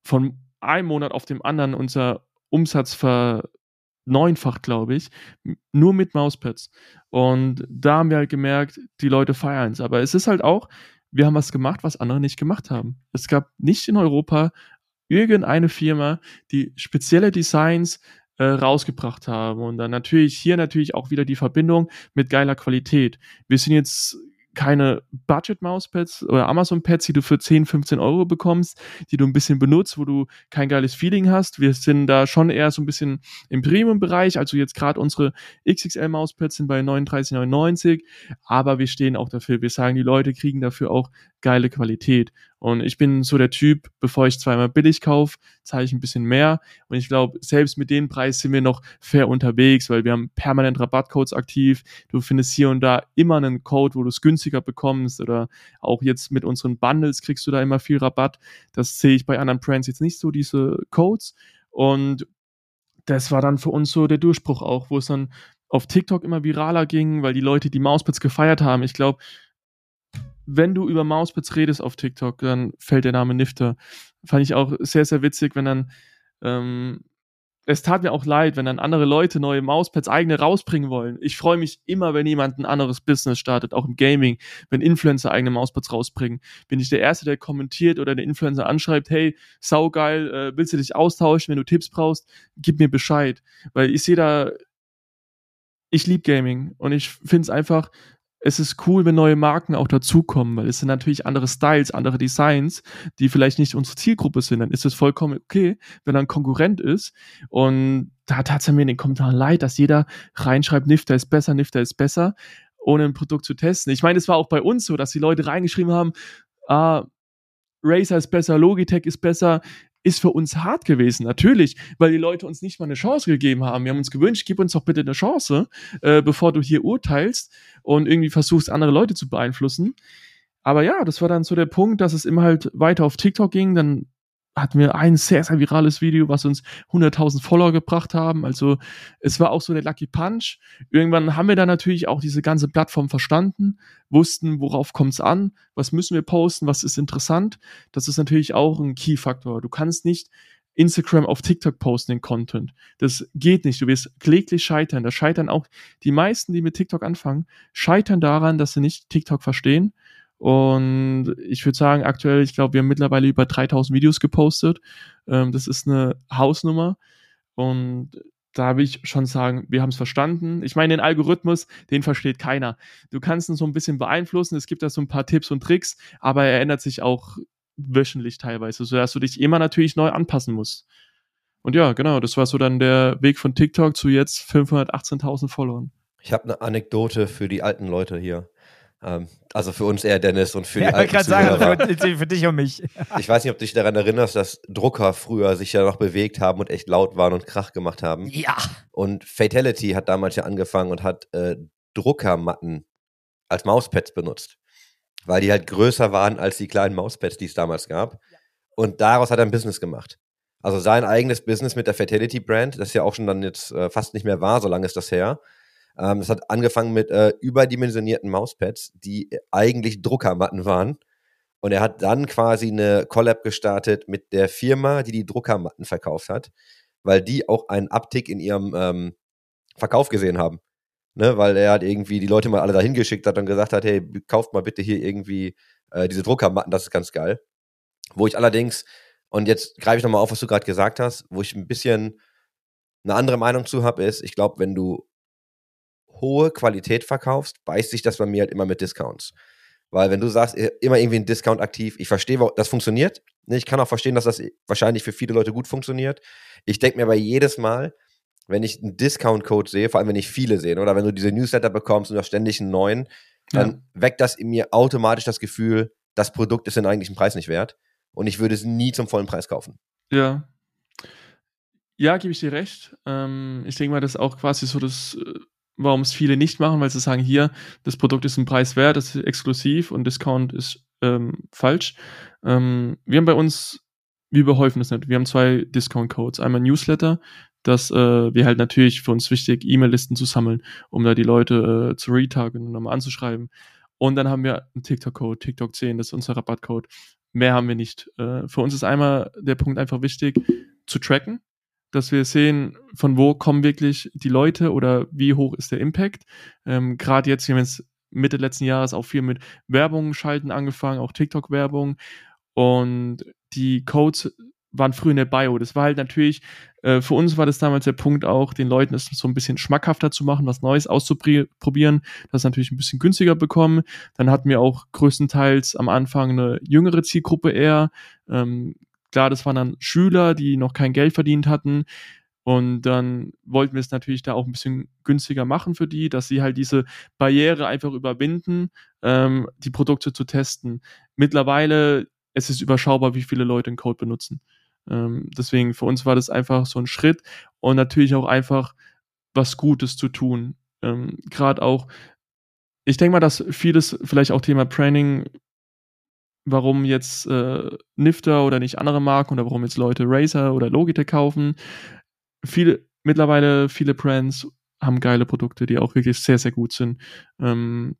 von einem Monat auf dem anderen unser Umsatz verneunfacht, glaube ich, nur mit Mauspads. Und da haben wir halt gemerkt, die Leute feiern es. Aber es ist halt auch, wir haben was gemacht, was andere nicht gemacht haben. Es gab nicht in Europa irgendeine Firma, die spezielle Designs äh, rausgebracht haben. Und dann natürlich hier natürlich auch wieder die Verbindung mit geiler Qualität. Wir sind jetzt keine Budget-Mauspads oder Amazon-Pads, die du für 10, 15 Euro bekommst, die du ein bisschen benutzt, wo du kein geiles Feeling hast. Wir sind da schon eher so ein bisschen im Premium-Bereich. Also jetzt gerade unsere XXL-Mauspads sind bei 39,99, aber wir stehen auch dafür. Wir sagen, die Leute kriegen dafür auch geile Qualität. Und ich bin so der Typ, bevor ich zweimal billig kaufe, zahle ich ein bisschen mehr. Und ich glaube, selbst mit dem Preis sind wir noch fair unterwegs, weil wir haben permanent Rabattcodes aktiv. Du findest hier und da immer einen Code, wo du es günstiger bekommst. Oder auch jetzt mit unseren Bundles kriegst du da immer viel Rabatt. Das sehe ich bei anderen Brands jetzt nicht so, diese Codes. Und das war dann für uns so der Durchbruch auch, wo es dann auf TikTok immer viraler ging, weil die Leute die Mauspads gefeiert haben. Ich glaube, wenn du über Mauspads redest auf TikTok, dann fällt der Name Nifter. Fand ich auch sehr, sehr witzig, wenn dann ähm, es tat mir auch leid, wenn dann andere Leute neue Mauspads eigene rausbringen wollen. Ich freue mich immer, wenn jemand ein anderes Business startet, auch im Gaming, wenn Influencer eigene Mauspads rausbringen. Bin ich der Erste, der kommentiert oder den Influencer anschreibt, hey, saugeil, äh, willst du dich austauschen, wenn du Tipps brauchst, gib mir Bescheid. Weil ich sehe da, ich liebe Gaming und ich finde es einfach, es ist cool, wenn neue Marken auch dazukommen, weil es sind natürlich andere Styles, andere Designs, die vielleicht nicht unsere Zielgruppe sind. Dann ist es vollkommen okay, wenn er ein Konkurrent ist. Und da tat es mir in den Kommentaren leid, dass jeder reinschreibt, Nifter ist besser, Nifter ist besser, ohne ein Produkt zu testen. Ich meine, es war auch bei uns so, dass die Leute reingeschrieben haben, ah, Razer ist besser, Logitech ist besser ist für uns hart gewesen, natürlich, weil die Leute uns nicht mal eine Chance gegeben haben. Wir haben uns gewünscht, gib uns doch bitte eine Chance, äh, bevor du hier urteilst und irgendwie versuchst, andere Leute zu beeinflussen. Aber ja, das war dann so der Punkt, dass es immer halt weiter auf TikTok ging. Dann hatten wir ein sehr, sehr virales Video, was uns 100.000 Follower gebracht haben. Also es war auch so der Lucky Punch. Irgendwann haben wir dann natürlich auch diese ganze Plattform verstanden, wussten, worauf kommt es an, was müssen wir posten, was ist interessant. Das ist natürlich auch ein Key-Faktor. Du kannst nicht Instagram auf TikTok posten, den Content. Das geht nicht. Du wirst kläglich scheitern. Da scheitern auch die meisten, die mit TikTok anfangen, scheitern daran, dass sie nicht TikTok verstehen und ich würde sagen, aktuell, ich glaube, wir haben mittlerweile über 3000 Videos gepostet. Ähm, das ist eine Hausnummer. Und da will ich schon sagen, wir haben es verstanden. Ich meine, den Algorithmus, den versteht keiner. Du kannst ihn so ein bisschen beeinflussen. Es gibt da so ein paar Tipps und Tricks, aber er ändert sich auch wöchentlich teilweise, sodass du dich immer natürlich neu anpassen musst. Und ja, genau, das war so dann der Weg von TikTok zu jetzt 518.000 Followern. Ich habe eine Anekdote für die alten Leute hier. Ähm, also für uns eher Dennis und für ja, die alten Ich sagen, für, für, dich und mich. ich weiß nicht, ob du dich daran erinnerst, dass Drucker früher sich ja noch bewegt haben und echt laut waren und Krach gemacht haben. Ja. Und Fatality hat damals ja angefangen und hat äh, Druckermatten als Mauspads benutzt. Weil die halt größer waren als die kleinen Mauspads, die es damals gab. Und daraus hat er ein Business gemacht. Also sein eigenes Business mit der Fatality Brand, das ja auch schon dann jetzt äh, fast nicht mehr war, so lange ist das her ähm, das hat angefangen mit äh, überdimensionierten Mauspads, die eigentlich Druckermatten waren. Und er hat dann quasi eine Collab gestartet mit der Firma, die die Druckermatten verkauft hat, weil die auch einen Abtick in ihrem ähm, Verkauf gesehen haben. Ne, weil er hat irgendwie die Leute mal alle dahin geschickt hat und gesagt hat, hey, kauft mal bitte hier irgendwie äh, diese Druckermatten, das ist ganz geil. Wo ich allerdings, und jetzt greife ich nochmal auf, was du gerade gesagt hast, wo ich ein bisschen eine andere Meinung zu habe, ist, ich glaube, wenn du hohe Qualität verkaufst, beißt sich das bei mir halt immer mit Discounts. Weil wenn du sagst, immer irgendwie ein Discount aktiv, ich verstehe, das funktioniert. Ne, ich kann auch verstehen, dass das wahrscheinlich für viele Leute gut funktioniert. Ich denke mir aber jedes Mal, wenn ich einen Discount-Code sehe, vor allem wenn ich viele sehe, oder wenn du diese Newsletter bekommst und du hast ständig einen neuen, dann ja. weckt das in mir automatisch das Gefühl, das Produkt ist den eigentlichen Preis nicht wert. Und ich würde es nie zum vollen Preis kaufen. Ja. Ja, gebe ich dir recht. Ähm, ich denke mal, das ist auch quasi so das äh, warum es viele nicht machen, weil sie sagen, hier, das Produkt ist ein Preis wert, das ist exklusiv und Discount ist ähm, falsch. Ähm, wir haben bei uns, wir überhäufen das nicht. Wir haben zwei Discount-Codes. Einmal Newsletter, dass äh, wir halt natürlich für uns wichtig, E-Mail-Listen zu sammeln, um da die Leute äh, zu retargen und nochmal anzuschreiben. Und dann haben wir einen TikTok-Code, TikTok 10, das ist unser Rabattcode. Mehr haben wir nicht. Äh, für uns ist einmal der Punkt einfach wichtig, zu tracken dass wir sehen, von wo kommen wirklich die Leute oder wie hoch ist der Impact. Ähm, Gerade jetzt, wir haben jetzt Mitte letzten Jahres auch viel mit Werbung schalten angefangen, auch TikTok-Werbung. Und die Codes waren früher in der Bio. Das war halt natürlich, äh, für uns war das damals der Punkt auch, den Leuten es so ein bisschen schmackhafter zu machen, was Neues auszuprobieren, das natürlich ein bisschen günstiger bekommen. Dann hatten wir auch größtenteils am Anfang eine jüngere Zielgruppe eher, ähm, Klar, das waren dann Schüler, die noch kein Geld verdient hatten. Und dann wollten wir es natürlich da auch ein bisschen günstiger machen für die, dass sie halt diese Barriere einfach überwinden, ähm, die Produkte zu testen. Mittlerweile es ist überschaubar, wie viele Leute den Code benutzen. Ähm, deswegen für uns war das einfach so ein Schritt und natürlich auch einfach was Gutes zu tun. Ähm, Gerade auch, ich denke mal, dass vieles, vielleicht auch Thema Training, warum jetzt äh, Nifter oder nicht andere Marken oder warum jetzt Leute Razer oder Logitech kaufen. Viele, mittlerweile viele Brands haben geile Produkte, die auch wirklich sehr, sehr gut sind. Ähm,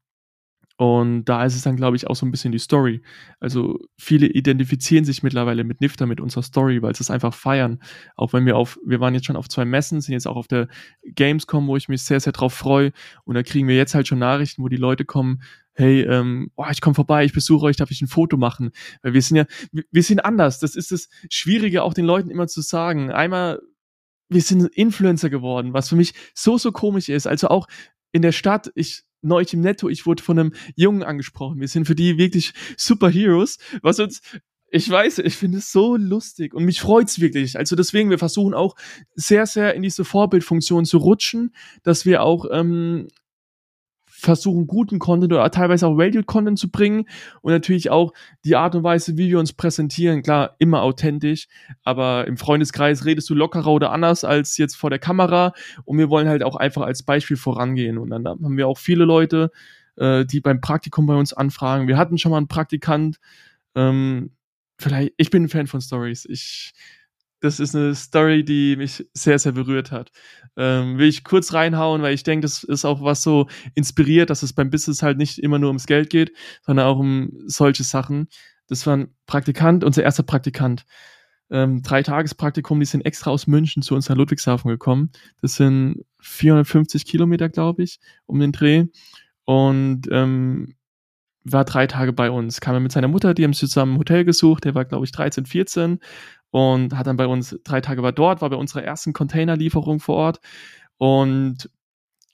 Und da ist es dann, glaube ich, auch so ein bisschen die Story. Also viele identifizieren sich mittlerweile mit Nifter, mit unserer Story, weil sie es einfach feiern. Auch wenn wir auf, wir waren jetzt schon auf zwei Messen, sind jetzt auch auf der Gamescom, wo ich mich sehr, sehr drauf freue. Und da kriegen wir jetzt halt schon Nachrichten, wo die Leute kommen, hey, ähm, oh, ich komme vorbei, ich besuche euch, darf ich ein Foto machen? Weil wir sind ja, wir, wir sind anders. Das ist das Schwierige, auch den Leuten immer zu sagen. Einmal, wir sind Influencer geworden, was für mich so, so komisch ist. Also auch in der Stadt, ich neulich im Netto, ich wurde von einem Jungen angesprochen. Wir sind für die wirklich Superheroes, was uns ich weiß, ich finde es so lustig und mich freut's wirklich. Also deswegen, wir versuchen auch sehr, sehr in diese Vorbildfunktion zu rutschen, dass wir auch ähm, versuchen, guten Content oder teilweise auch Value-Content zu bringen und natürlich auch die Art und Weise, wie wir uns präsentieren, klar, immer authentisch, aber im Freundeskreis redest du lockerer oder anders als jetzt vor der Kamera und wir wollen halt auch einfach als Beispiel vorangehen und dann haben wir auch viele Leute, äh, die beim Praktikum bei uns anfragen. Wir hatten schon mal einen Praktikant, ähm, vielleicht, ich bin ein Fan von Stories, ich das ist eine Story, die mich sehr, sehr berührt hat. Ähm, will ich kurz reinhauen, weil ich denke, das ist auch was so inspiriert, dass es beim Business halt nicht immer nur ums Geld geht, sondern auch um solche Sachen. Das war ein Praktikant, unser erster Praktikant. Ähm, drei Tagespraktikum, die sind extra aus München zu uns nach Ludwigshafen gekommen. Das sind 450 Kilometer, glaube ich, um den Dreh. Und ähm, war drei Tage bei uns. Kam er mit seiner Mutter, die haben zusammen ein Hotel gesucht. Der war, glaube ich, 13, 14 und hat dann bei uns drei Tage war dort, war bei unserer ersten Containerlieferung vor Ort. Und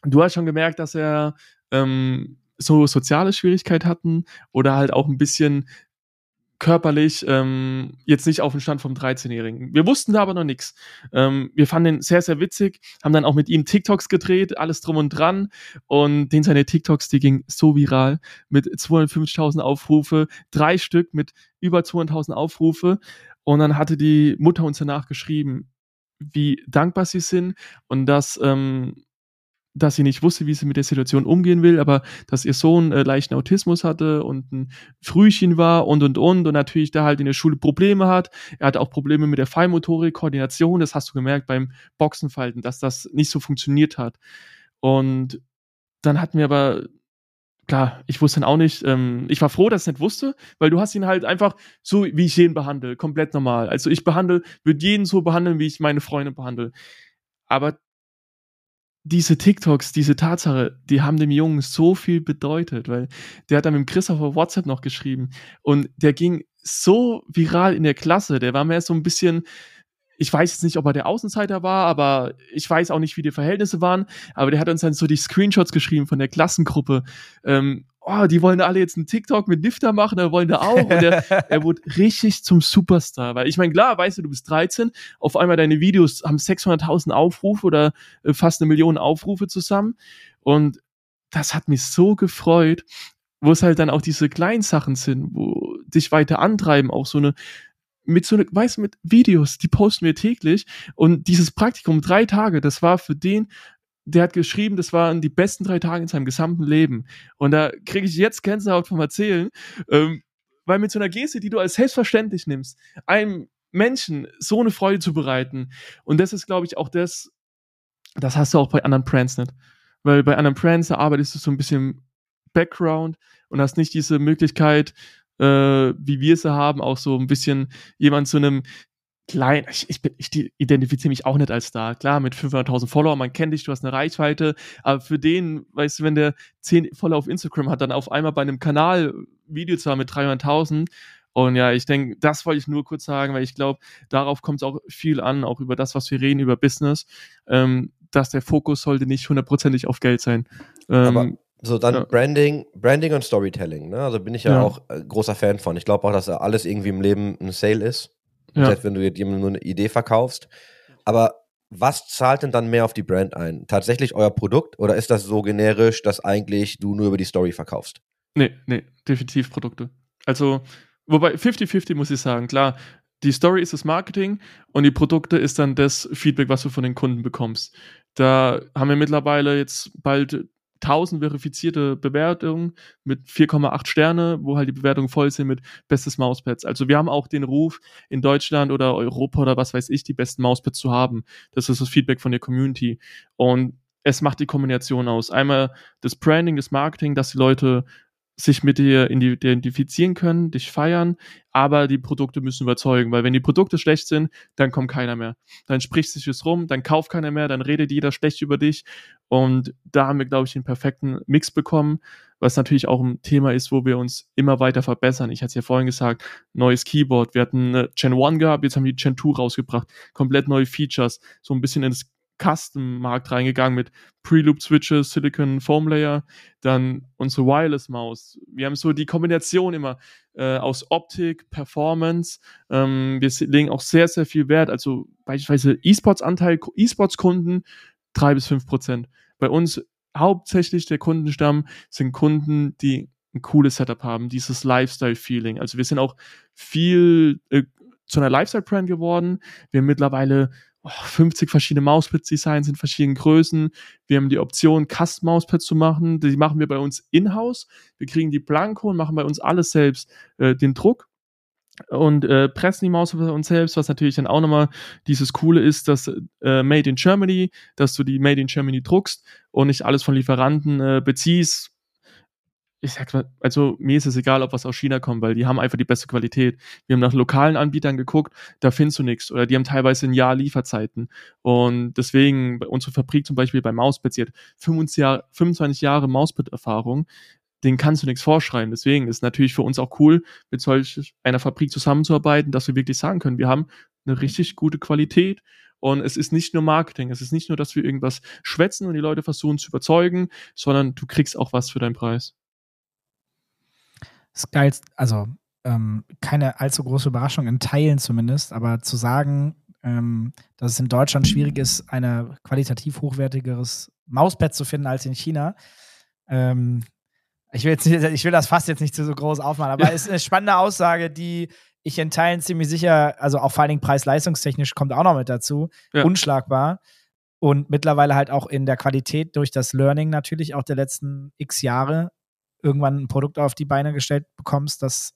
du hast schon gemerkt, dass er ähm, so soziale Schwierigkeiten hatten oder halt auch ein bisschen körperlich ähm, jetzt nicht auf dem Stand vom 13-Jährigen. Wir wussten da aber noch nichts. Ähm, wir fanden ihn sehr, sehr witzig, haben dann auch mit ihm TikToks gedreht, alles drum und dran. Und den seine TikToks, die ging so viral mit 250.000 Aufrufe, drei Stück mit über 200.000 Aufrufe. Und dann hatte die Mutter uns danach geschrieben, wie dankbar sie sind und dass, ähm, dass sie nicht wusste, wie sie mit der Situation umgehen will, aber dass ihr Sohn äh, leichten Autismus hatte und ein Frühchen war und und und und natürlich da halt in der Schule Probleme hat. Er hatte auch Probleme mit der Feinmotorik, Koordination, das hast du gemerkt beim Boxenfalten, dass das nicht so funktioniert hat. Und dann hatten wir aber klar, ich wusste dann auch nicht, ähm, ich war froh, dass ich nicht wusste, weil du hast ihn halt einfach so, wie ich jeden behandle, komplett normal. Also ich behandle, würde jeden so behandeln, wie ich meine Freunde behandle. Aber diese TikToks, diese Tatsache, die haben dem Jungen so viel bedeutet, weil der hat dann mit Chris auf WhatsApp noch geschrieben und der ging so viral in der Klasse, der war mehr so ein bisschen, ich weiß jetzt nicht, ob er der Außenseiter war, aber ich weiß auch nicht, wie die Verhältnisse waren. Aber der hat uns dann so die Screenshots geschrieben von der Klassengruppe. Ähm, oh, die wollen alle jetzt einen TikTok mit Nifter machen, da wollen da auch. Und der, er wurde richtig zum Superstar. Weil ich meine, klar, weißt du, du bist 13, auf einmal deine Videos haben 600.000 Aufrufe oder äh, fast eine Million Aufrufe zusammen. Und das hat mich so gefreut, wo es halt dann auch diese kleinen Sachen sind, wo dich weiter antreiben, auch so eine mit so, weißt du, mit Videos, die posten wir täglich. Und dieses Praktikum, drei Tage, das war für den, der hat geschrieben, das waren die besten drei Tage in seinem gesamten Leben. Und da kriege ich jetzt Gänsehaut vom Erzählen, ähm, weil mit so einer Geste, die du als selbstverständlich nimmst, einem Menschen so eine Freude zu bereiten. Und das ist, glaube ich, auch das, das hast du auch bei anderen Brands nicht. Weil bei anderen Brands, da arbeitest du so ein bisschen Background und hast nicht diese Möglichkeit, äh, wie wir sie haben, auch so ein bisschen jemand zu einem klein, ich, ich, ich identifiziere mich auch nicht als Star. Klar, mit 500.000 Follower, man kennt dich, du hast eine Reichweite, aber für den, weißt du, wenn der 10 Follower auf Instagram hat, dann auf einmal bei einem Kanal Video zu haben mit 300.000 und ja, ich denke, das wollte ich nur kurz sagen, weil ich glaube, darauf kommt es auch viel an, auch über das, was wir reden, über Business, ähm, dass der Fokus sollte nicht hundertprozentig auf Geld sein. Ähm, so, dann ja. Branding, Branding und Storytelling, ne? Also bin ich ja, ja. auch äh, großer Fan von. Ich glaube auch, dass alles irgendwie im Leben ein Sale ist. Ja. Selbst wenn du jemandem nur eine Idee verkaufst. Aber was zahlt denn dann mehr auf die Brand ein? Tatsächlich euer Produkt oder ist das so generisch, dass eigentlich du nur über die Story verkaufst? Nee, nee, definitiv Produkte. Also, wobei 50-50 muss ich sagen, klar, die Story ist das Marketing und die Produkte ist dann das Feedback, was du von den Kunden bekommst. Da haben wir mittlerweile jetzt bald 1000 verifizierte Bewertungen mit 4,8 Sterne, wo halt die Bewertungen voll sind mit bestes Mauspads. Also wir haben auch den Ruf, in Deutschland oder Europa oder was weiß ich, die besten Mauspads zu haben. Das ist das Feedback von der Community. Und es macht die Kombination aus. Einmal das Branding, das Marketing, dass die Leute sich mit dir identifizieren können, dich feiern, aber die Produkte müssen überzeugen, weil wenn die Produkte schlecht sind, dann kommt keiner mehr. Dann spricht sich es rum, dann kauft keiner mehr, dann redet jeder schlecht über dich und da haben wir, glaube ich, den perfekten Mix bekommen, was natürlich auch ein Thema ist, wo wir uns immer weiter verbessern. Ich hatte es ja vorhin gesagt, neues Keyboard, wir hatten Gen 1 gehabt, jetzt haben wir die Gen 2 rausgebracht, komplett neue Features, so ein bisschen ins Custom-Markt reingegangen mit Preloop-Switches, Silicon Foam Layer, dann unsere Wireless-Maus. Wir haben so die Kombination immer äh, aus Optik, Performance. Ähm, wir legen auch sehr, sehr viel Wert. Also beispielsweise E-Sports-Anteil, E-Sports-Kunden drei bis fünf Prozent. Bei uns hauptsächlich der Kundenstamm sind Kunden, die ein cooles Setup haben, dieses Lifestyle-Feeling. Also wir sind auch viel äh, zu einer Lifestyle-Brand geworden. Wir haben mittlerweile 50 verschiedene Mauspads-Designs in verschiedenen Größen. Wir haben die Option, Custom-Mauspads zu machen. Die machen wir bei uns in-house. Wir kriegen die Blanko und machen bei uns alles selbst. Äh, den Druck und äh, pressen die Maus bei uns selbst, was natürlich dann auch nochmal dieses Coole ist, dass äh, Made in Germany, dass du die Made in Germany druckst und nicht alles von Lieferanten äh, beziehst, ich sag mal, also mir ist es egal, ob was aus China kommt, weil die haben einfach die beste Qualität. Wir haben nach lokalen Anbietern geguckt, da findest du nichts. Oder die haben teilweise ein Jahr Lieferzeiten. Und deswegen, unsere Fabrik zum Beispiel bei Mauspads, die hat 25 Jahre Mauspad-Erfahrung. Den kannst du nichts vorschreiben. Deswegen ist es natürlich für uns auch cool, mit solch einer Fabrik zusammenzuarbeiten, dass wir wirklich sagen können, wir haben eine richtig gute Qualität und es ist nicht nur Marketing, es ist nicht nur, dass wir irgendwas schwätzen und die Leute versuchen zu überzeugen, sondern du kriegst auch was für deinen Preis geilste, also ähm, keine allzu große Überraschung in Teilen zumindest, aber zu sagen, ähm, dass es in Deutschland schwierig ist, ein qualitativ hochwertigeres Mauspad zu finden als in China. Ähm, ich will, jetzt nicht, ich will das fast jetzt nicht zu so groß aufmachen, aber es ist eine spannende Aussage, die ich in Teilen ziemlich sicher, also auch vor allen Dingen preis-leistungstechnisch kommt auch noch mit dazu, ja. unschlagbar. Und mittlerweile halt auch in der Qualität durch das Learning natürlich auch der letzten x Jahre irgendwann ein Produkt auf die Beine gestellt bekommst, das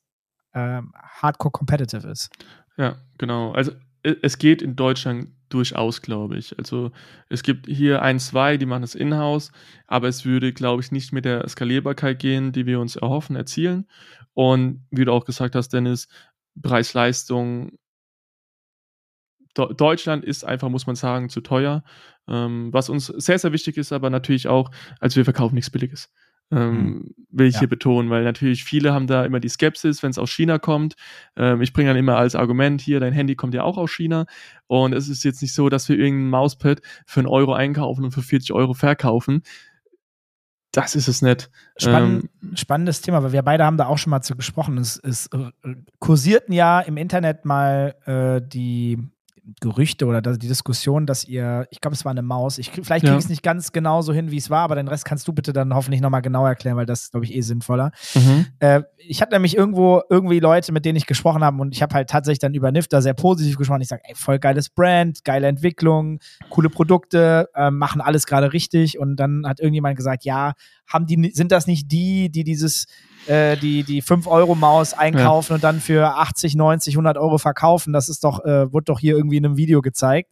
ähm, hardcore competitive ist. Ja, genau. Also es geht in Deutschland durchaus, glaube ich. Also es gibt hier ein, zwei, die machen es in-house, aber es würde, glaube ich, nicht mit der Skalierbarkeit gehen, die wir uns erhoffen, erzielen. Und wie du auch gesagt hast, Dennis, Preis-Leistung. Deutschland ist einfach, muss man sagen, zu teuer. Ähm, was uns sehr, sehr wichtig ist, aber natürlich auch, also wir verkaufen nichts Billiges. Ähm, mhm. will ich ja. hier betonen, weil natürlich viele haben da immer die Skepsis, wenn es aus China kommt. Ähm, ich bringe dann immer als Argument hier, dein Handy kommt ja auch aus China und es ist jetzt nicht so, dass wir irgendein Mauspad für einen Euro einkaufen und für 40 Euro verkaufen. Das ist es nicht. Spann ähm, spannendes Thema, weil wir beide haben da auch schon mal zu gesprochen. Es, es äh, kursierten ja im Internet mal äh, die Gerüchte oder die Diskussion, dass ihr, ich glaube, es war eine Maus. Ich, vielleicht kriege ich es nicht ganz genau so hin, wie es war, aber den Rest kannst du bitte dann hoffentlich nochmal genau erklären, weil das, glaube ich, eh sinnvoller. Mhm. Äh, ich hatte nämlich irgendwo irgendwie Leute, mit denen ich gesprochen habe und ich habe halt tatsächlich dann über Nifter sehr positiv gesprochen. Ich sage, ey, voll geiles Brand, geile Entwicklung, coole Produkte, äh, machen alles gerade richtig. Und dann hat irgendjemand gesagt, ja, haben die, sind das nicht die, die dieses äh, die, die 5-Euro-Maus einkaufen ja. und dann für 80, 90, 100 Euro verkaufen. Das ist doch, äh, wurde doch hier irgendwie in einem Video gezeigt.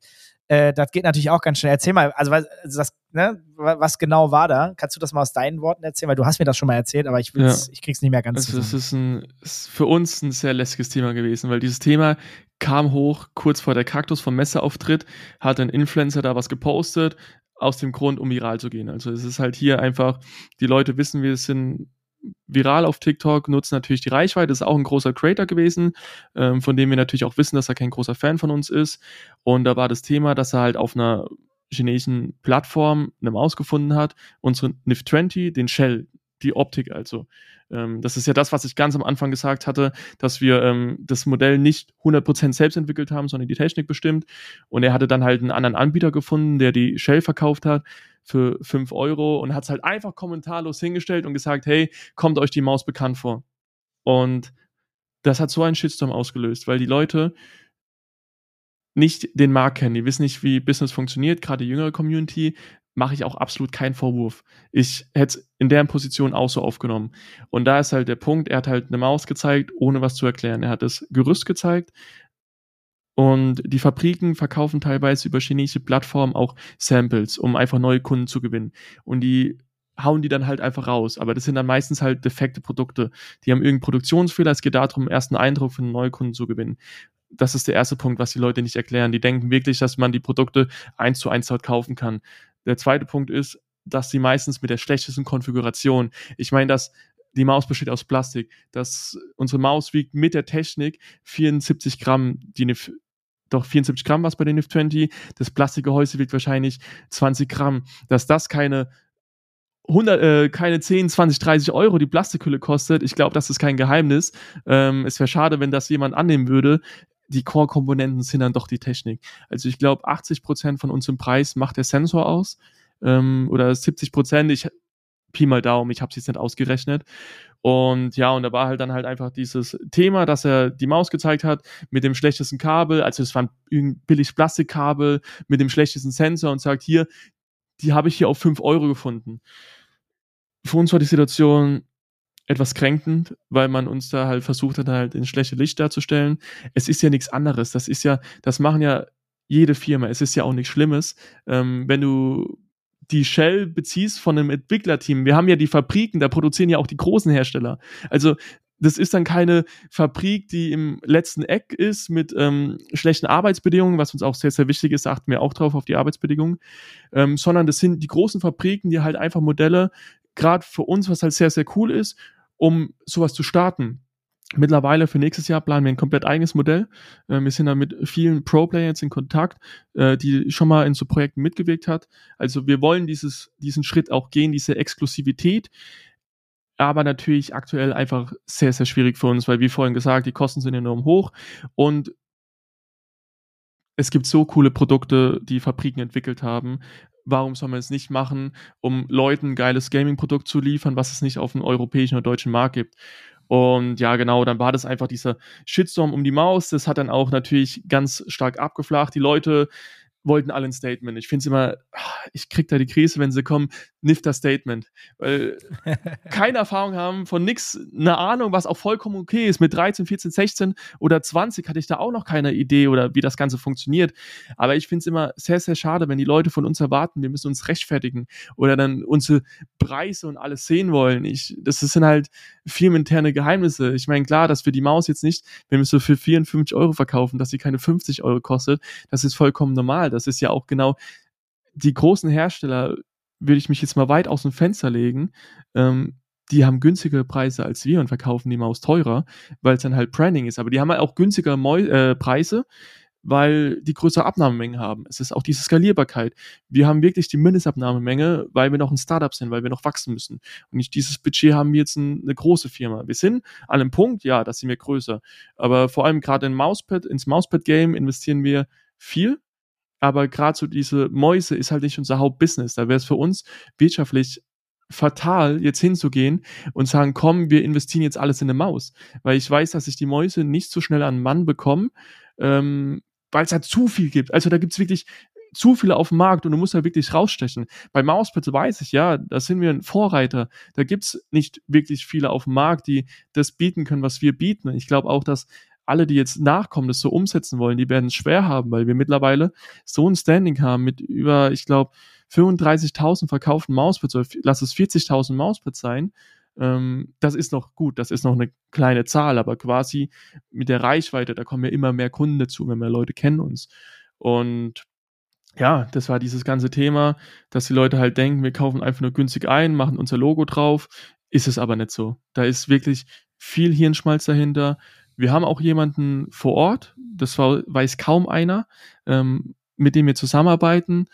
Äh, das geht natürlich auch ganz schnell. Erzähl mal, also was, also das, ne, was genau war da? Kannst du das mal aus deinen Worten erzählen? Weil du hast mir das schon mal erzählt, aber ich, will's, ja. ich krieg's nicht mehr ganz also Das ist, ein, ist für uns ein sehr lästiges Thema gewesen, weil dieses Thema kam hoch kurz vor der Kaktus vom Messeauftritt, hat ein Influencer da was gepostet, aus dem Grund, um viral zu gehen. Also es ist halt hier einfach, die Leute wissen, wir sind viral auf TikTok, nutzen natürlich die Reichweite, ist auch ein großer Creator gewesen, ähm, von dem wir natürlich auch wissen, dass er kein großer Fan von uns ist. Und da war das Thema, dass er halt auf einer chinesischen Plattform eine Maus gefunden hat, unsere NIF 20, den Shell, die Optik also. Ähm, das ist ja das, was ich ganz am Anfang gesagt hatte, dass wir ähm, das Modell nicht 100% selbst entwickelt haben, sondern die Technik bestimmt. Und er hatte dann halt einen anderen Anbieter gefunden, der die Shell verkauft hat für 5 Euro und hat es halt einfach kommentarlos hingestellt und gesagt, hey, kommt euch die Maus bekannt vor. Und das hat so einen Shitstorm ausgelöst, weil die Leute nicht den Markt kennen, die wissen nicht, wie Business funktioniert, gerade die jüngere Community, mache ich auch absolut keinen Vorwurf. Ich hätte es in der Position auch so aufgenommen. Und da ist halt der Punkt, er hat halt eine Maus gezeigt, ohne was zu erklären. Er hat das Gerüst gezeigt, und die Fabriken verkaufen teilweise über chinesische Plattformen auch Samples, um einfach neue Kunden zu gewinnen. Und die hauen die dann halt einfach raus. Aber das sind dann meistens halt defekte Produkte. Die haben irgendeinen Produktionsfehler. Es geht darum, ersten Eindruck für einen Neukunden zu gewinnen. Das ist der erste Punkt, was die Leute nicht erklären. Die denken wirklich, dass man die Produkte eins zu eins dort kaufen kann. Der zweite Punkt ist, dass sie meistens mit der schlechtesten Konfiguration, ich meine, dass die Maus besteht aus Plastik, dass unsere Maus wiegt mit der Technik 74 Gramm, die NIF, doch 74 Gramm was bei den NIF 20, das Plastikgehäuse wiegt wahrscheinlich 20 Gramm, dass das keine 100, äh, keine 10, 20, 30 Euro die Plastikhülle kostet, ich glaube, das ist kein Geheimnis. Ähm, es wäre schade, wenn das jemand annehmen würde. Die Core-Komponenten sind dann doch die Technik. Also ich glaube, 80 Prozent von unserem Preis macht der Sensor aus ähm, oder 70 Prozent. Ich Pi mal Daumen, ich habe es jetzt nicht ausgerechnet. Und ja, und da war halt dann halt einfach dieses Thema, dass er die Maus gezeigt hat mit dem schlechtesten Kabel, also es war ein billiges Plastikkabel mit dem schlechtesten Sensor und sagt, hier, die habe ich hier auf 5 Euro gefunden. Für uns war die Situation etwas kränkend, weil man uns da halt versucht hat, halt in schlechte Licht darzustellen. Es ist ja nichts anderes. Das ist ja, das machen ja jede Firma. Es ist ja auch nichts Schlimmes. Ähm, wenn du die Shell beziehst von einem Entwicklerteam. Wir haben ja die Fabriken, da produzieren ja auch die großen Hersteller. Also das ist dann keine Fabrik, die im letzten Eck ist mit ähm, schlechten Arbeitsbedingungen, was uns auch sehr, sehr wichtig ist, achten wir auch drauf auf die Arbeitsbedingungen, ähm, sondern das sind die großen Fabriken, die halt einfach Modelle, gerade für uns, was halt sehr, sehr cool ist, um sowas zu starten. Mittlerweile für nächstes Jahr planen wir ein komplett eigenes Modell. Äh, wir sind da mit vielen Pro-Players in Kontakt, äh, die schon mal in so Projekten mitgewirkt hat. Also wir wollen dieses, diesen Schritt auch gehen, diese Exklusivität. Aber natürlich aktuell einfach sehr, sehr schwierig für uns, weil wie vorhin gesagt, die Kosten sind enorm hoch und es gibt so coole Produkte, die Fabriken entwickelt haben. Warum soll man es nicht machen, um Leuten ein geiles Gaming-Produkt zu liefern, was es nicht auf dem europäischen oder deutschen Markt gibt? Und ja, genau, dann war das einfach dieser Shitstorm um die Maus. Das hat dann auch natürlich ganz stark abgeflacht. Die Leute wollten alle ein Statement. Ich finde es immer, ich krieg da die Krise, wenn sie kommen, Nifter Statement. Weil keine Erfahrung haben, von nix eine Ahnung, was auch vollkommen okay ist. Mit 13, 14, 16 oder 20 hatte ich da auch noch keine Idee oder wie das Ganze funktioniert. Aber ich finde es immer sehr, sehr schade, wenn die Leute von uns erwarten, wir müssen uns rechtfertigen oder dann unsere Preise und alles sehen wollen. Ich, das sind halt firmeninterne Geheimnisse. Ich meine, klar, dass wir die Maus jetzt nicht, wenn wir so für 54 Euro verkaufen, dass sie keine 50 Euro kostet, das ist vollkommen normal. Das ist ja auch genau die großen Hersteller würde ich mich jetzt mal weit aus dem Fenster legen, ähm, die haben günstigere Preise als wir und verkaufen die Maus teurer, weil es dann halt Branding ist. Aber die haben halt auch günstigere Mäu äh, Preise, weil die größere Abnahmemenge haben. Es ist auch diese Skalierbarkeit. Wir haben wirklich die Mindestabnahmemenge, weil wir noch ein Startup sind, weil wir noch wachsen müssen. Und nicht dieses Budget haben wir jetzt ein, eine große Firma. Wir sind an einem Punkt, ja, da sind wir größer. Aber vor allem gerade in Mauspad, ins Mauspad-Game investieren wir viel, aber gerade so diese Mäuse ist halt nicht unser Hauptbusiness. Da wäre es für uns wirtschaftlich fatal, jetzt hinzugehen und sagen, komm, wir investieren jetzt alles in eine Maus. Weil ich weiß, dass ich die Mäuse nicht so schnell an einen Mann bekomme, ähm, weil es halt zu viel gibt. Also da gibt es wirklich zu viele auf dem Markt und du musst da wirklich rausstechen. Bei Mauspads weiß ich, ja, da sind wir ein Vorreiter. Da gibt's nicht wirklich viele auf dem Markt, die das bieten können, was wir bieten. Ich glaube auch, dass alle, die jetzt nachkommen, das so umsetzen wollen, die werden es schwer haben, weil wir mittlerweile so ein Standing haben mit über, ich glaube, 35.000 verkauften Mauspads oder lass es 40.000 Mauspads sein. Ähm, das ist noch gut, das ist noch eine kleine Zahl, aber quasi mit der Reichweite, da kommen ja immer mehr Kunden dazu, wenn mehr Leute kennen uns. Und ja, das war dieses ganze Thema, dass die Leute halt denken, wir kaufen einfach nur günstig ein, machen unser Logo drauf. Ist es aber nicht so. Da ist wirklich viel Hirnschmalz dahinter. Wir haben auch jemanden vor Ort, das war, weiß kaum einer, ähm, mit dem wir zusammenarbeiten,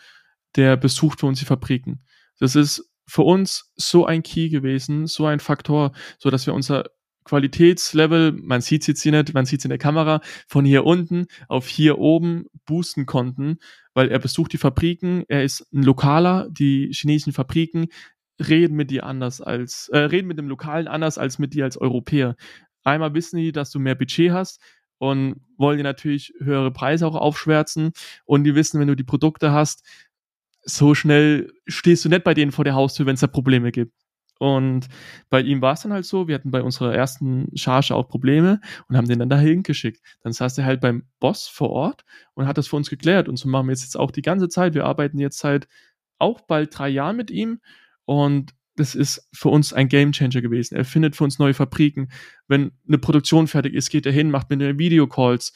der besucht für uns die Fabriken. Das ist für uns so ein Key gewesen, so ein Faktor, so dass wir unser Qualitätslevel, man sieht es jetzt hier nicht, man sieht es in der Kamera, von hier unten auf hier oben boosten konnten, weil er besucht die Fabriken, er ist ein Lokaler, die chinesischen Fabriken reden mit dir anders als, äh, reden mit dem Lokalen anders als mit dir als Europäer. Einmal wissen die, dass du mehr Budget hast und wollen dir natürlich höhere Preise auch aufschwärzen und die wissen, wenn du die Produkte hast, so schnell stehst du nicht bei denen vor der Haustür, wenn es da Probleme gibt. Und bei ihm war es dann halt so, wir hatten bei unserer ersten Charge auch Probleme und haben den dann dahin geschickt. Dann saß er halt beim Boss vor Ort und hat das für uns geklärt. Und so machen wir es jetzt auch die ganze Zeit. Wir arbeiten jetzt seit auch bald drei Jahren mit ihm und das ist für uns ein Gamechanger gewesen. Er findet für uns neue Fabriken. Wenn eine Produktion fertig ist, geht er hin, macht mit mir Videocalls.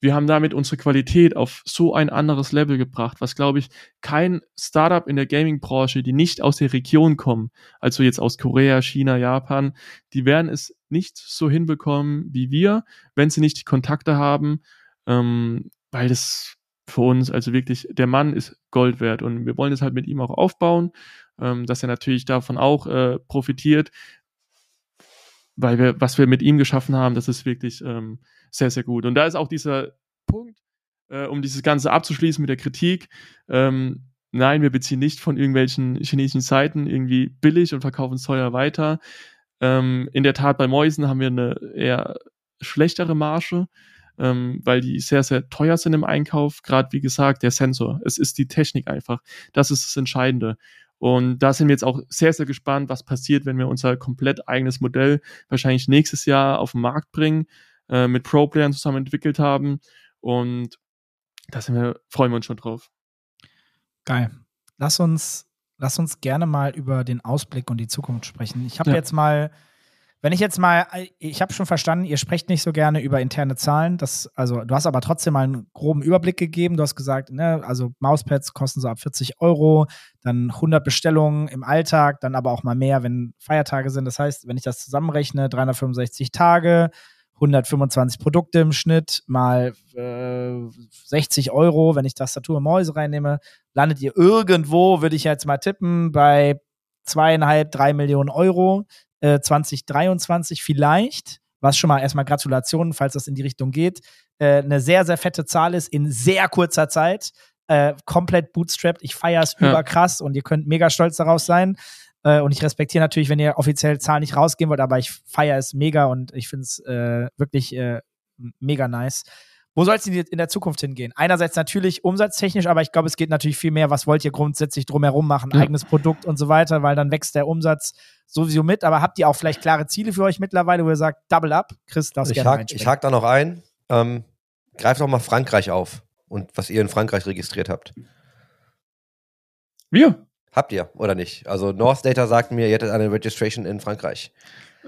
Wir haben damit unsere Qualität auf so ein anderes Level gebracht, was glaube ich kein Startup in der Gaming-Branche, die nicht aus der Region kommen, also jetzt aus Korea, China, Japan, die werden es nicht so hinbekommen wie wir, wenn sie nicht die Kontakte haben, ähm, weil das für uns, also wirklich, der Mann ist Gold wert und wir wollen es halt mit ihm auch aufbauen, ähm, dass er natürlich davon auch äh, profitiert, weil wir, was wir mit ihm geschaffen haben, das ist wirklich ähm, sehr, sehr gut. Und da ist auch dieser Punkt, äh, um dieses Ganze abzuschließen mit der Kritik. Ähm, nein, wir beziehen nicht von irgendwelchen chinesischen Seiten irgendwie billig und verkaufen es teuer weiter. Ähm, in der Tat, bei Mäusen haben wir eine eher schlechtere Marge ähm, weil die sehr, sehr teuer sind im Einkauf. Gerade wie gesagt, der Sensor. Es ist die Technik einfach. Das ist das Entscheidende. Und da sind wir jetzt auch sehr, sehr gespannt, was passiert, wenn wir unser komplett eigenes Modell wahrscheinlich nächstes Jahr auf den Markt bringen, äh, mit Pro-Playern zusammen entwickelt haben. Und da wir, freuen wir uns schon drauf. Geil. Lass uns, lass uns gerne mal über den Ausblick und die Zukunft sprechen. Ich habe ja. jetzt mal wenn ich jetzt mal, ich habe schon verstanden, ihr sprecht nicht so gerne über interne Zahlen. Das, also du hast aber trotzdem mal einen groben Überblick gegeben. Du hast gesagt, ne, also Mauspads kosten so ab 40 Euro, dann 100 Bestellungen im Alltag, dann aber auch mal mehr, wenn Feiertage sind. Das heißt, wenn ich das zusammenrechne, 365 Tage, 125 Produkte im Schnitt mal äh, 60 Euro, wenn ich Tastatur und Mäuse reinnehme, landet ihr irgendwo, würde ich jetzt mal tippen, bei zweieinhalb, drei Millionen Euro. 2023 äh, vielleicht, was schon mal erstmal Gratulationen, falls das in die Richtung geht, äh, eine sehr, sehr fette Zahl ist in sehr kurzer Zeit. Äh, komplett bootstrapped. Ich feiere es ja. überkrass und ihr könnt mega stolz darauf sein. Äh, und ich respektiere natürlich, wenn ihr offiziell Zahlen nicht rausgehen wollt, aber ich feiere es mega und ich finde es äh, wirklich äh, mega nice. Wo soll es in der Zukunft hingehen? Einerseits natürlich umsatztechnisch, aber ich glaube, es geht natürlich viel mehr, was wollt ihr grundsätzlich drumherum machen, ja. eigenes Produkt und so weiter, weil dann wächst der Umsatz sowieso mit. Aber habt ihr auch vielleicht klare Ziele für euch mittlerweile, wo ihr sagt, Double Up? Chris, darfst ich gerne hak, Ich hake da noch ein. Ähm, greift doch mal Frankreich auf und was ihr in Frankreich registriert habt. Wir? Habt ihr, oder nicht? Also North Data sagt mir, ihr hättet eine Registration in Frankreich.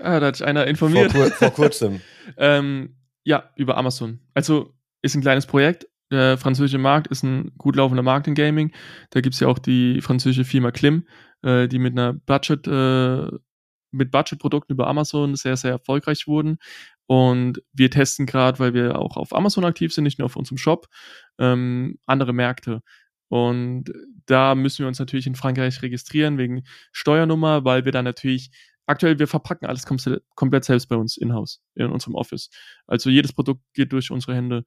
Ah, da hat sich einer informiert. Vor, vor kurzem. ähm, ja, über Amazon. Also ist ein kleines Projekt. Der französische Markt ist ein gut laufender Markt in Gaming. Da gibt es ja auch die französische Firma Klim, äh, die mit einer Budget, äh, mit Budgetprodukten über Amazon sehr, sehr erfolgreich wurden. Und wir testen gerade, weil wir auch auf Amazon aktiv sind, nicht nur auf unserem Shop, ähm, andere Märkte. Und da müssen wir uns natürlich in Frankreich registrieren wegen Steuernummer, weil wir dann natürlich aktuell, wir verpacken alles komplett selbst bei uns in-house, in unserem Office. Also jedes Produkt geht durch unsere Hände.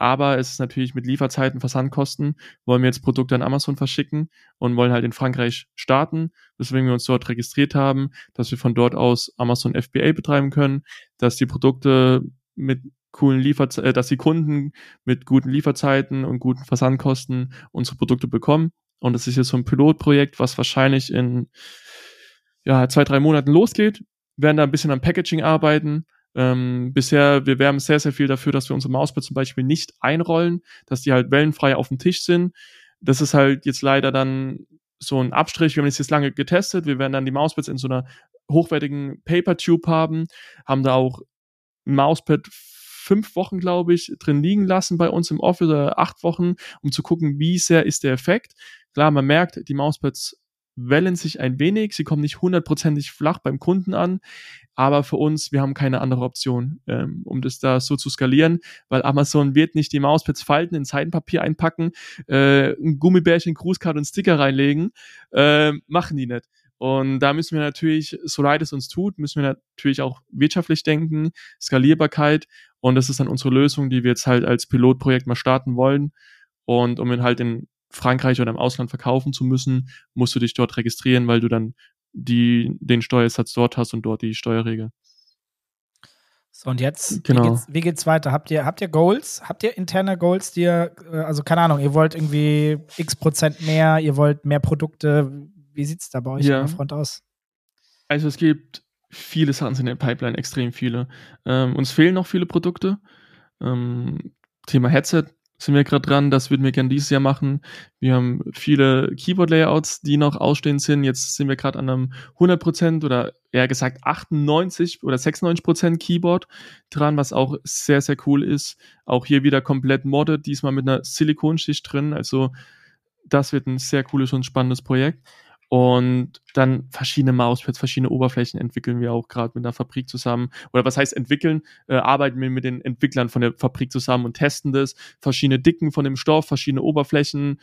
Aber es ist natürlich mit Lieferzeiten, Versandkosten, wollen wir jetzt Produkte an Amazon verschicken und wollen halt in Frankreich starten, weswegen wir uns dort registriert haben, dass wir von dort aus Amazon FBA betreiben können, dass die Produkte mit coolen Lieferzeiten, äh, dass die Kunden mit guten Lieferzeiten und guten Versandkosten unsere Produkte bekommen. Und das ist jetzt so ein Pilotprojekt, was wahrscheinlich in ja, zwei, drei Monaten losgeht. Wir werden da ein bisschen am Packaging arbeiten. Ähm, bisher, wir werben sehr, sehr viel dafür, dass wir unsere Mauspads zum Beispiel nicht einrollen, dass die halt wellenfrei auf dem Tisch sind. Das ist halt jetzt leider dann so ein Abstrich. Wir haben es jetzt lange getestet. Wir werden dann die Mauspads in so einer hochwertigen Paper Tube haben, haben da auch ein Mauspad fünf Wochen, glaube ich, drin liegen lassen bei uns im Office oder acht Wochen, um zu gucken, wie sehr ist der Effekt. Klar, man merkt, die Mauspads wellen sich ein wenig, sie kommen nicht hundertprozentig flach beim Kunden an, aber für uns, wir haben keine andere Option, ähm, um das da so zu skalieren, weil Amazon wird nicht die Mauspads falten, in Seidenpapier einpacken, äh, ein Gummibärchen, Grußkarte und Sticker reinlegen, äh, machen die nicht. Und da müssen wir natürlich, so leid es uns tut, müssen wir natürlich auch wirtschaftlich denken, Skalierbarkeit. Und das ist dann unsere Lösung, die wir jetzt halt als Pilotprojekt mal starten wollen. Und um halt in Frankreich oder im Ausland verkaufen zu müssen, musst du dich dort registrieren, weil du dann die, den Steuersatz dort hast und dort die Steuerregel. So, und jetzt, genau. wie, geht's, wie geht's weiter? Habt ihr, habt ihr Goals? Habt ihr interne Goals, die ihr, äh, also keine Ahnung, ihr wollt irgendwie x Prozent mehr, ihr wollt mehr Produkte. Wie sieht es da bei euch ja. an der Front aus? Also es gibt viele Sachen in der Pipeline, extrem viele. Ähm, uns fehlen noch viele Produkte. Ähm, Thema Headset sind wir gerade dran. Das würden wir gerne dieses Jahr machen. Wir haben viele Keyboard-Layouts, die noch ausstehend sind. Jetzt sind wir gerade an einem 100% oder eher gesagt 98 oder 96% Keyboard dran, was auch sehr, sehr cool ist. Auch hier wieder komplett modded, diesmal mit einer Silikonschicht drin. Also das wird ein sehr cooles und spannendes Projekt. Und dann verschiedene Mauspads, verschiedene Oberflächen entwickeln wir auch gerade mit der Fabrik zusammen. Oder was heißt entwickeln? Äh, arbeiten wir mit den Entwicklern von der Fabrik zusammen und testen das. Verschiedene Dicken von dem Stoff, verschiedene Oberflächen,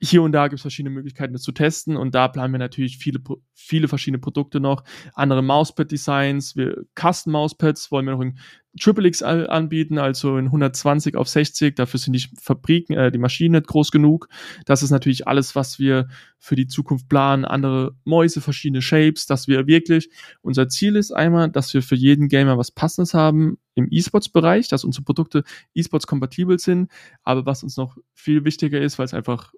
hier und da gibt es verschiedene Möglichkeiten, das zu testen. Und da planen wir natürlich viele, viele verschiedene Produkte noch. Andere Mauspad-Designs. Wir Custom Mauspads wollen wir noch in Triple X anbieten, also in 120 auf 60. Dafür sind die Fabriken, äh, die Maschinen nicht groß genug. Das ist natürlich alles, was wir für die Zukunft planen. Andere Mäuse, verschiedene Shapes, dass wir wirklich, unser Ziel ist einmal, dass wir für jeden Gamer was Passendes haben im E-Sports-Bereich, dass unsere Produkte E-Sports kompatibel sind. Aber was uns noch viel wichtiger ist, weil es einfach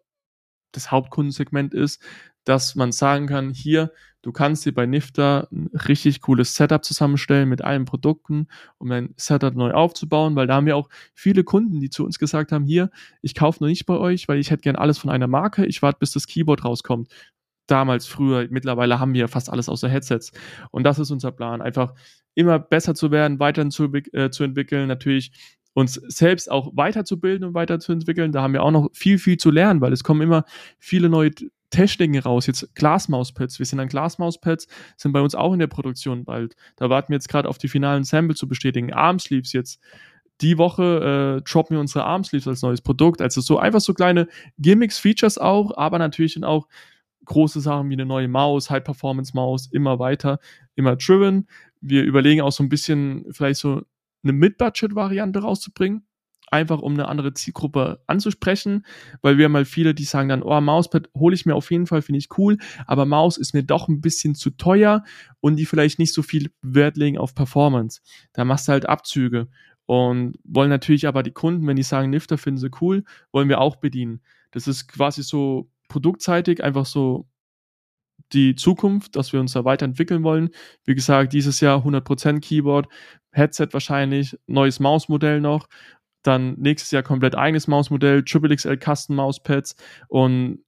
das Hauptkundensegment ist, dass man sagen kann, hier, du kannst dir bei Nifter ein richtig cooles Setup zusammenstellen mit allen Produkten, um ein Setup neu aufzubauen, weil da haben wir auch viele Kunden, die zu uns gesagt haben, hier, ich kaufe noch nicht bei euch, weil ich hätte gern alles von einer Marke, ich warte, bis das Keyboard rauskommt. Damals, früher, mittlerweile haben wir fast alles außer Headsets. Und das ist unser Plan, einfach immer besser zu werden, weiter zu, äh, zu entwickeln, natürlich uns selbst auch weiterzubilden und weiterzuentwickeln. Da haben wir auch noch viel, viel zu lernen, weil es kommen immer viele neue Techniken raus. Jetzt Glasmauspads. Wir sind an Glasmauspads, sind bei uns auch in der Produktion bald. Da warten wir jetzt gerade auf die finalen Sample zu bestätigen. Armsleeves jetzt. Die Woche äh, droppen wir unsere Armsleeves als neues Produkt. Also so einfach so kleine Gimmicks, Features auch, aber natürlich dann auch große Sachen wie eine neue Maus, High-Performance-Maus, immer weiter, immer driven. Wir überlegen auch so ein bisschen vielleicht so eine Mid-Budget-Variante rauszubringen, einfach um eine andere Zielgruppe anzusprechen, weil wir mal viele, die sagen dann, oh, Mauspad hole ich mir auf jeden Fall, finde ich cool, aber Maus ist mir doch ein bisschen zu teuer und die vielleicht nicht so viel Wert legen auf Performance. Da machst du halt Abzüge und wollen natürlich aber die Kunden, wenn die sagen, Nifter finden sie cool, wollen wir auch bedienen. Das ist quasi so produktseitig einfach so die Zukunft, dass wir uns da weiterentwickeln wollen. Wie gesagt, dieses Jahr 100% Keyboard, Headset wahrscheinlich, neues Mausmodell noch, dann nächstes Jahr komplett eigenes Mausmodell, Triple XL Custom Mauspads und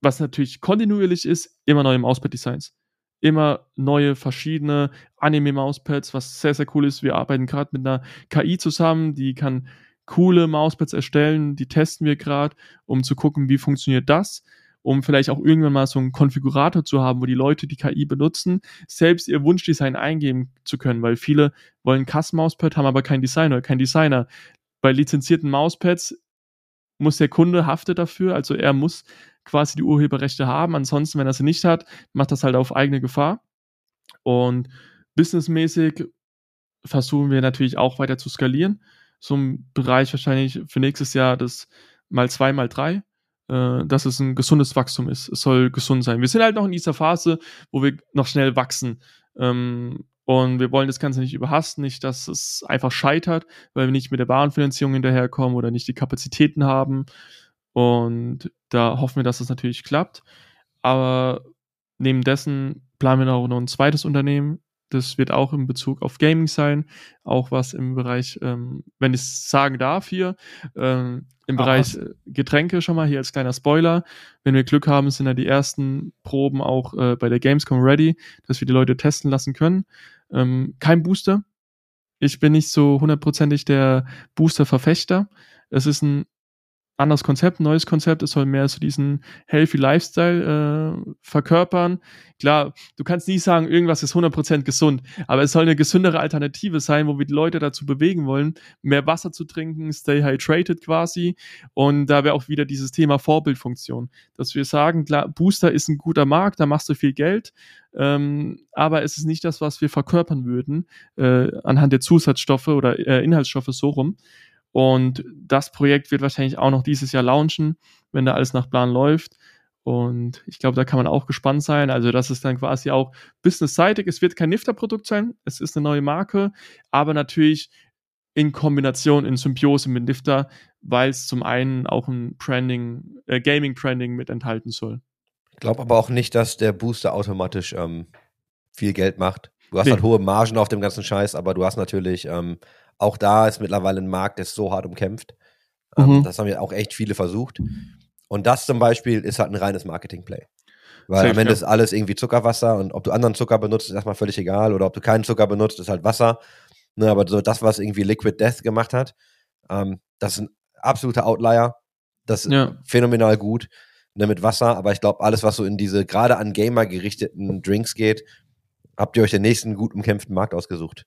was natürlich kontinuierlich ist, immer neue Mauspad-Designs. Immer neue, verschiedene Anime-Mauspads, was sehr, sehr cool ist. Wir arbeiten gerade mit einer KI zusammen, die kann coole Mauspads erstellen, die testen wir gerade, um zu gucken, wie funktioniert das um vielleicht auch irgendwann mal so einen Konfigurator zu haben, wo die Leute die KI benutzen, selbst ihr Wunschdesign eingeben zu können, weil viele wollen Custom-Mauspad, haben aber keinen Designer, kein Designer. Bei lizenzierten Mauspads muss der Kunde haftet dafür, also er muss quasi die Urheberrechte haben. Ansonsten, wenn er sie nicht hat, macht das halt auf eigene Gefahr. Und businessmäßig versuchen wir natürlich auch weiter zu skalieren. So ein Bereich wahrscheinlich für nächstes Jahr das mal zwei, mal drei äh, dass es ein gesundes Wachstum ist. Es soll gesund sein. Wir sind halt noch in dieser Phase, wo wir noch schnell wachsen. Ähm, und wir wollen das Ganze nicht überhasten, nicht, dass es einfach scheitert, weil wir nicht mit der Warenfinanzierung hinterherkommen oder nicht die Kapazitäten haben. Und da hoffen wir, dass das natürlich klappt. Aber neben dessen planen wir noch ein zweites Unternehmen. Das wird auch in Bezug auf Gaming sein, auch was im Bereich, ähm, wenn ich es sagen darf hier, ähm, im Ach, Bereich? Äh, Getränke schon mal hier als kleiner Spoiler. Wenn wir Glück haben, sind ja die ersten Proben auch äh, bei der Gamescom ready, dass wir die Leute testen lassen können. Ähm, kein Booster. Ich bin nicht so hundertprozentig der Booster-Verfechter. Es ist ein anderes Konzept, neues Konzept. Es soll mehr so diesen healthy Lifestyle äh, verkörpern. Klar, du kannst nie sagen, irgendwas ist 100% gesund, aber es soll eine gesündere Alternative sein, wo wir die Leute dazu bewegen wollen, mehr Wasser zu trinken, stay hydrated quasi. Und da wäre auch wieder dieses Thema Vorbildfunktion, dass wir sagen, klar, Booster ist ein guter Markt, da machst du viel Geld, ähm, aber es ist nicht das, was wir verkörpern würden äh, anhand der Zusatzstoffe oder äh, Inhaltsstoffe so rum. Und das Projekt wird wahrscheinlich auch noch dieses Jahr launchen, wenn da alles nach Plan läuft. Und ich glaube, da kann man auch gespannt sein. Also, das ist dann quasi auch businessseitig. Es wird kein Nifter-Produkt sein. Es ist eine neue Marke, aber natürlich in Kombination, in Symbiose mit Nifter, weil es zum einen auch ein Branding, äh, Gaming-Branding mit enthalten soll. Ich glaube aber auch nicht, dass der Booster automatisch ähm, viel Geld macht. Du hast nee. halt hohe Margen auf dem ganzen Scheiß, aber du hast natürlich ähm, auch da ist mittlerweile ein Markt, der ist so hart umkämpft. Ähm, Mhm. Das haben ja auch echt viele versucht. Und das zum Beispiel ist halt ein reines Marketing-Play. Weil Safe, am Ende ja. ist alles irgendwie Zuckerwasser und ob du anderen Zucker benutzt, ist erstmal völlig egal. Oder ob du keinen Zucker benutzt, ist halt Wasser. Ne, aber so das, was irgendwie Liquid Death gemacht hat, ähm, das ist ein absoluter Outlier. Das ist Ja. phänomenal gut ne, mit Wasser. Aber ich glaube, alles, was so in diese gerade an Gamer gerichteten Drinks geht, habt ihr euch den nächsten gut umkämpften Markt ausgesucht.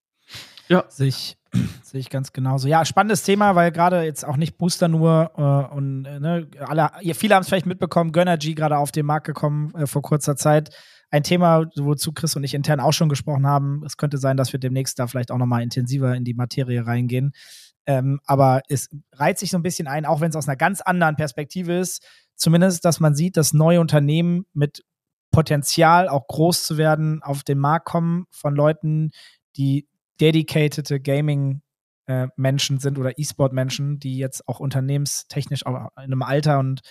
Sehe ich, sehe ich ganz genauso. Ja, spannendes Thema, weil gerade jetzt auch nicht Booster nur äh, und äh, ne, alle, viele haben es vielleicht mitbekommen, Gönnergy gerade auf den Markt gekommen äh, vor kurzer Zeit. Ein Thema, wozu Chris und ich intern auch schon gesprochen haben. Es könnte sein, dass wir demnächst da vielleicht auch nochmal intensiver in die Materie reingehen. Ähm, aber es reiht sich so ein bisschen ein, auch wenn es aus einer ganz anderen Perspektive ist. Zumindest, dass man sieht, dass neue Unternehmen mit Potenzial, auch groß zu werden, auf den Markt kommen von Leuten, die dedicated Gaming-Menschen sind oder E-Sport-Menschen, die jetzt auch unternehmenstechnisch auch in einem Alter und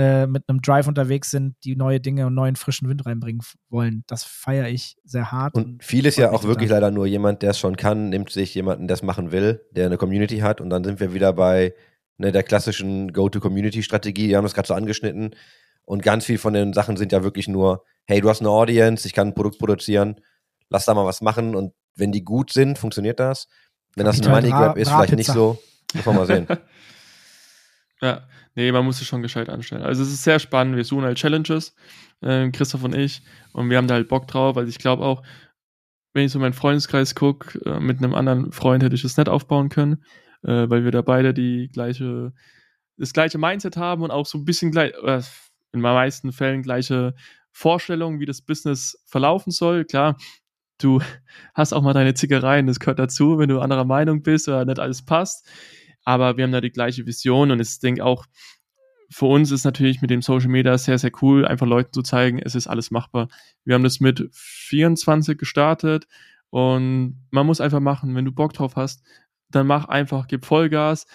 äh, mit einem Drive unterwegs sind, die neue Dinge und neuen frischen Wind reinbringen wollen. Das feiere ich sehr hart. Und viel ist ja auch wirklich leider nur jemand, der es schon kann, nimmt sich jemanden, der es machen will, der eine Community hat. Und dann sind wir wieder bei ne, der klassischen Go-to-Community-Strategie. Die haben das gerade so angeschnitten. Und ganz viel von den Sachen sind ja wirklich nur, hey, du hast eine Audience, ich kann ein Produkt produzieren, lass da mal was machen. Und wenn die gut sind, funktioniert das. Wenn das ein Money Grab ist, vielleicht nicht so. Muss man mal sehen. Ja, nee, man muss es schon gescheit anstellen. Also es ist sehr spannend. Wir suchen halt Challenges, äh, Christoph und ich, und wir haben da halt Bock drauf. Also ich glaube auch, wenn ich so meinen Freundeskreis gucke, äh, mit einem anderen Freund hätte ich das nicht aufbauen können, äh, weil wir da beide die gleiche, das gleiche Mindset haben und auch so ein bisschen gleich, äh, in den meisten Fällen gleiche Vorstellungen, wie das Business verlaufen soll. Klar, du hast auch mal deine Zickereien, das gehört dazu, wenn du anderer Meinung bist oder nicht alles passt. Aber wir haben da die gleiche Vision und ich denke auch, für uns ist natürlich mit dem Social Media sehr, sehr cool, einfach Leuten zu zeigen, es ist alles machbar. Wir haben das mit 24 gestartet und man muss einfach machen, wenn du Bock drauf hast, dann mach einfach, gib Vollgas.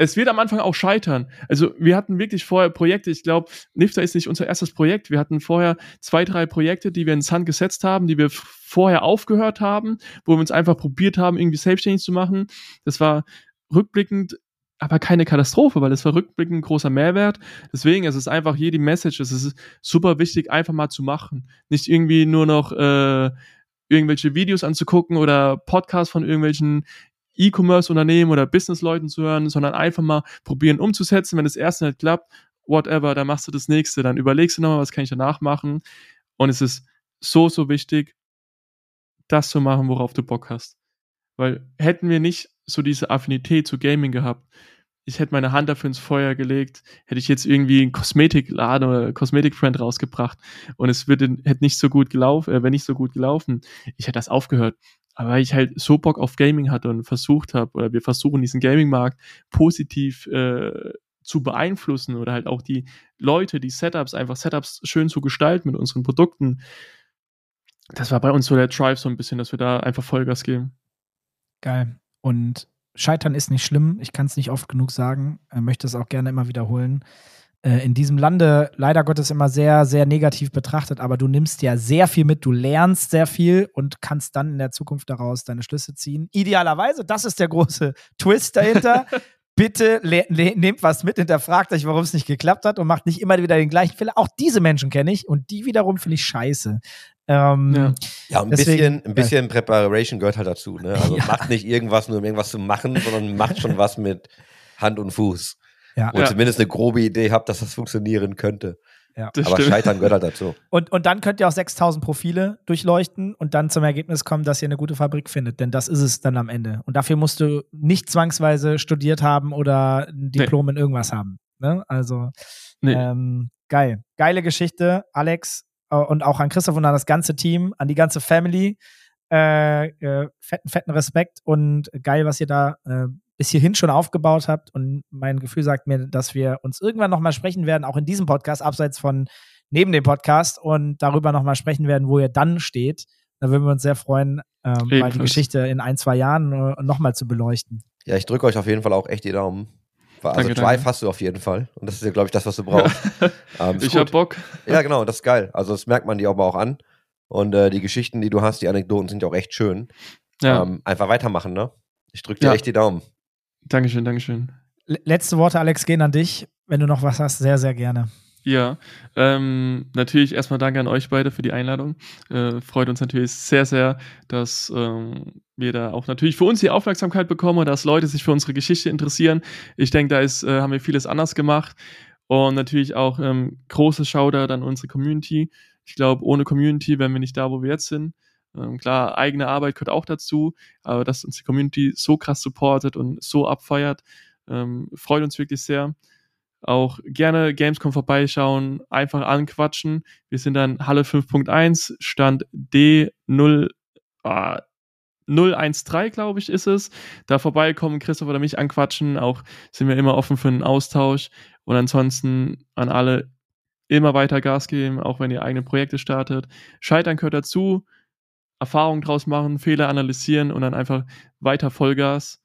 Es wird am Anfang auch scheitern. Also wir hatten wirklich vorher Projekte, ich glaube, Nifter ist nicht unser erstes Projekt. Wir hatten vorher zwei, drei Projekte, die wir ins Hand gesetzt haben, die wir vorher aufgehört haben, wo wir uns einfach probiert haben, irgendwie selbstständig zu machen. Das war rückblickend aber keine Katastrophe, weil es war rückblickend großer Mehrwert. Deswegen es ist einfach hier die Message, es ist super wichtig, einfach mal zu machen. Nicht irgendwie nur noch äh, irgendwelche Videos anzugucken oder Podcasts von irgendwelchen E-Commerce-Unternehmen oder Business-Leuten zu hören, sondern einfach mal probieren umzusetzen. Wenn das erste nicht klappt, whatever, dann machst du das nächste, dann überlegst du nochmal, was kann ich danach machen. Und es ist so, so wichtig, das zu machen, worauf du Bock hast. Weil hätten wir nicht so diese Affinität zu Gaming gehabt, ich hätte meine Hand dafür ins Feuer gelegt, hätte ich jetzt irgendwie einen Kosmetikladen oder Kosmetikbrand rausgebracht und es würde, hätte nicht so gut gelaufen, äh, wäre nicht so gut gelaufen, ich hätte das aufgehört. Aber weil ich halt so Bock auf Gaming hatte und versucht habe, oder wir versuchen diesen Gaming-Markt positiv äh, zu beeinflussen oder halt auch die Leute, die Setups, einfach Setups schön zu gestalten mit unseren Produkten. Das war bei uns so der Drive so ein bisschen, dass wir da einfach Vollgas geben. Geil. Und Scheitern ist nicht schlimm. Ich kann es nicht oft genug sagen. Ich möchte es auch gerne immer wiederholen. Äh, in diesem Lande leider Gottes immer sehr, sehr negativ betrachtet, aber du nimmst ja sehr viel mit, du lernst sehr viel und kannst dann in der Zukunft daraus deine Schlüsse ziehen. Idealerweise, das ist der große Twist dahinter. Bitte nehmt was mit, hinterfragt euch, warum es nicht geklappt hat und macht nicht immer wieder den gleichen Fehler. Auch diese Menschen kenne ich und die wiederum finde ich scheiße. Ähm, Ja. Ja, ein Deswegen- bisschen, ein bisschen Preparation gehört halt dazu. Ne? Also Ja. macht nicht irgendwas nur, um irgendwas zu machen, sondern macht schon was mit Hand und Fuß. Ja. Wo ihr Ja. zumindest eine grobe Idee habt, dass das funktionieren könnte. Das Aber stimmt. Scheitern gehört halt dazu. Und, und dann könnt ihr auch 6000 Profile durchleuchten und dann zum Ergebnis kommen, dass ihr eine gute Fabrik findet. Denn das ist es dann am Ende. Und dafür musst du nicht zwangsweise studiert haben oder ein Diplom in irgendwas haben. Ne? Also, Nee. ähm, geil. Geile Geschichte, Alex. äh, Und auch an Christoph und an das ganze Team, an die ganze Family. Äh, äh, fetten, fetten Respekt und geil, was ihr da äh, bis hierhin schon aufgebaut habt. Und mein Gefühl sagt mir, dass wir uns irgendwann nochmal sprechen werden, auch in diesem Podcast, abseits von neben dem Podcast und darüber nochmal sprechen werden, wo ihr dann steht. Da würden wir uns sehr freuen, ähm, mal die. Geschichte in ein, zwei Jahren äh, nochmal zu beleuchten. Ja, ich drücke euch auf jeden Fall auch echt die Daumen. Also Danke, Drive danke. hast du auf jeden Fall. Und das ist ja, glaube ich, das, was du brauchst. Ähm, ich gut. hab Bock. Ja, genau, das ist geil. Also das merkt man dir aber auch an. Und äh, die Geschichten, die du hast, die Anekdoten sind ja auch echt schön. Ja, Ähm, einfach weitermachen, ne? Ich drücke dir Ja. echt die Daumen. Dankeschön, Dankeschön. letzte Worte, Alex, gehen an dich. Wenn du noch was hast, sehr, sehr gerne. Ja, ähm, natürlich erstmal danke an euch beide für die Einladung. Äh, freut uns natürlich sehr, sehr, dass ähm, wir da auch natürlich für uns die Aufmerksamkeit bekommen, dass Leute sich für unsere Geschichte interessieren. Ich denke, da ist, äh, haben wir vieles anders gemacht. Und natürlich auch ähm, großes Shoutout an unsere Community. Ich glaube, ohne Community wären wir nicht da, wo wir jetzt sind. Ähm, klar, eigene Arbeit gehört auch dazu, aber dass uns die Community so krass supportet und so abfeiert, ähm, freut uns wirklich sehr. Auch gerne Gamescom vorbeischauen, einfach anquatschen. Wir sind dann Halle 5.1, Stand D0, ah, 013, glaube ich, ist es. Da vorbeikommen, Christoph oder mich anquatschen. Auch sind wir immer offen für einen Austausch. Und ansonsten an alle immer weiter Gas geben, auch wenn ihr eigene Projekte startet. Scheitern gehört dazu. Erfahrungen draus machen, Fehler analysieren und dann einfach weiter Vollgas.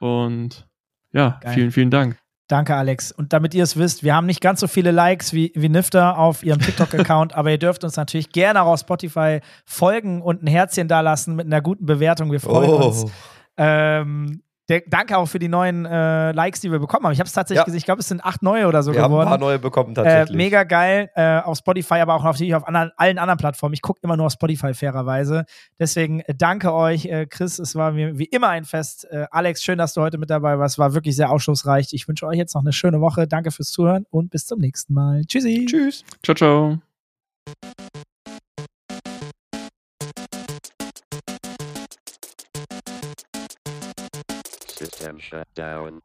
Und ja, Geil. vielen, vielen Dank. Danke, Alex. Und damit ihr es wisst, wir haben nicht ganz so viele Likes wie, wie Nifter auf ihrem TikTok-Account, aber ihr dürft uns natürlich gerne auch auf Spotify folgen und ein Herzchen dalassen mit einer guten Bewertung. Wir freuen oh. uns. Ähm, der, danke auch für die neuen äh, Likes, die wir bekommen haben. Ich habe es tatsächlich ja. gesehen, ich glaube, es sind acht neue oder so wir geworden. Wir haben ein paar neue bekommen tatsächlich. Äh, mega geil äh, auf Spotify, aber auch natürlich auf anderen, allen anderen Plattformen. Ich gucke immer nur auf Spotify fairerweise. Deswegen äh, danke euch, äh, Chris. Es war mir wie immer ein Fest. Äh, Alex, schön, dass du heute mit dabei warst. War wirklich sehr aufschlussreich. Ich wünsche euch jetzt noch eine schöne Woche. Danke fürs Zuhören und bis zum nächsten Mal. Tschüssi. Tschüss. Ciao, ciao. System shut down.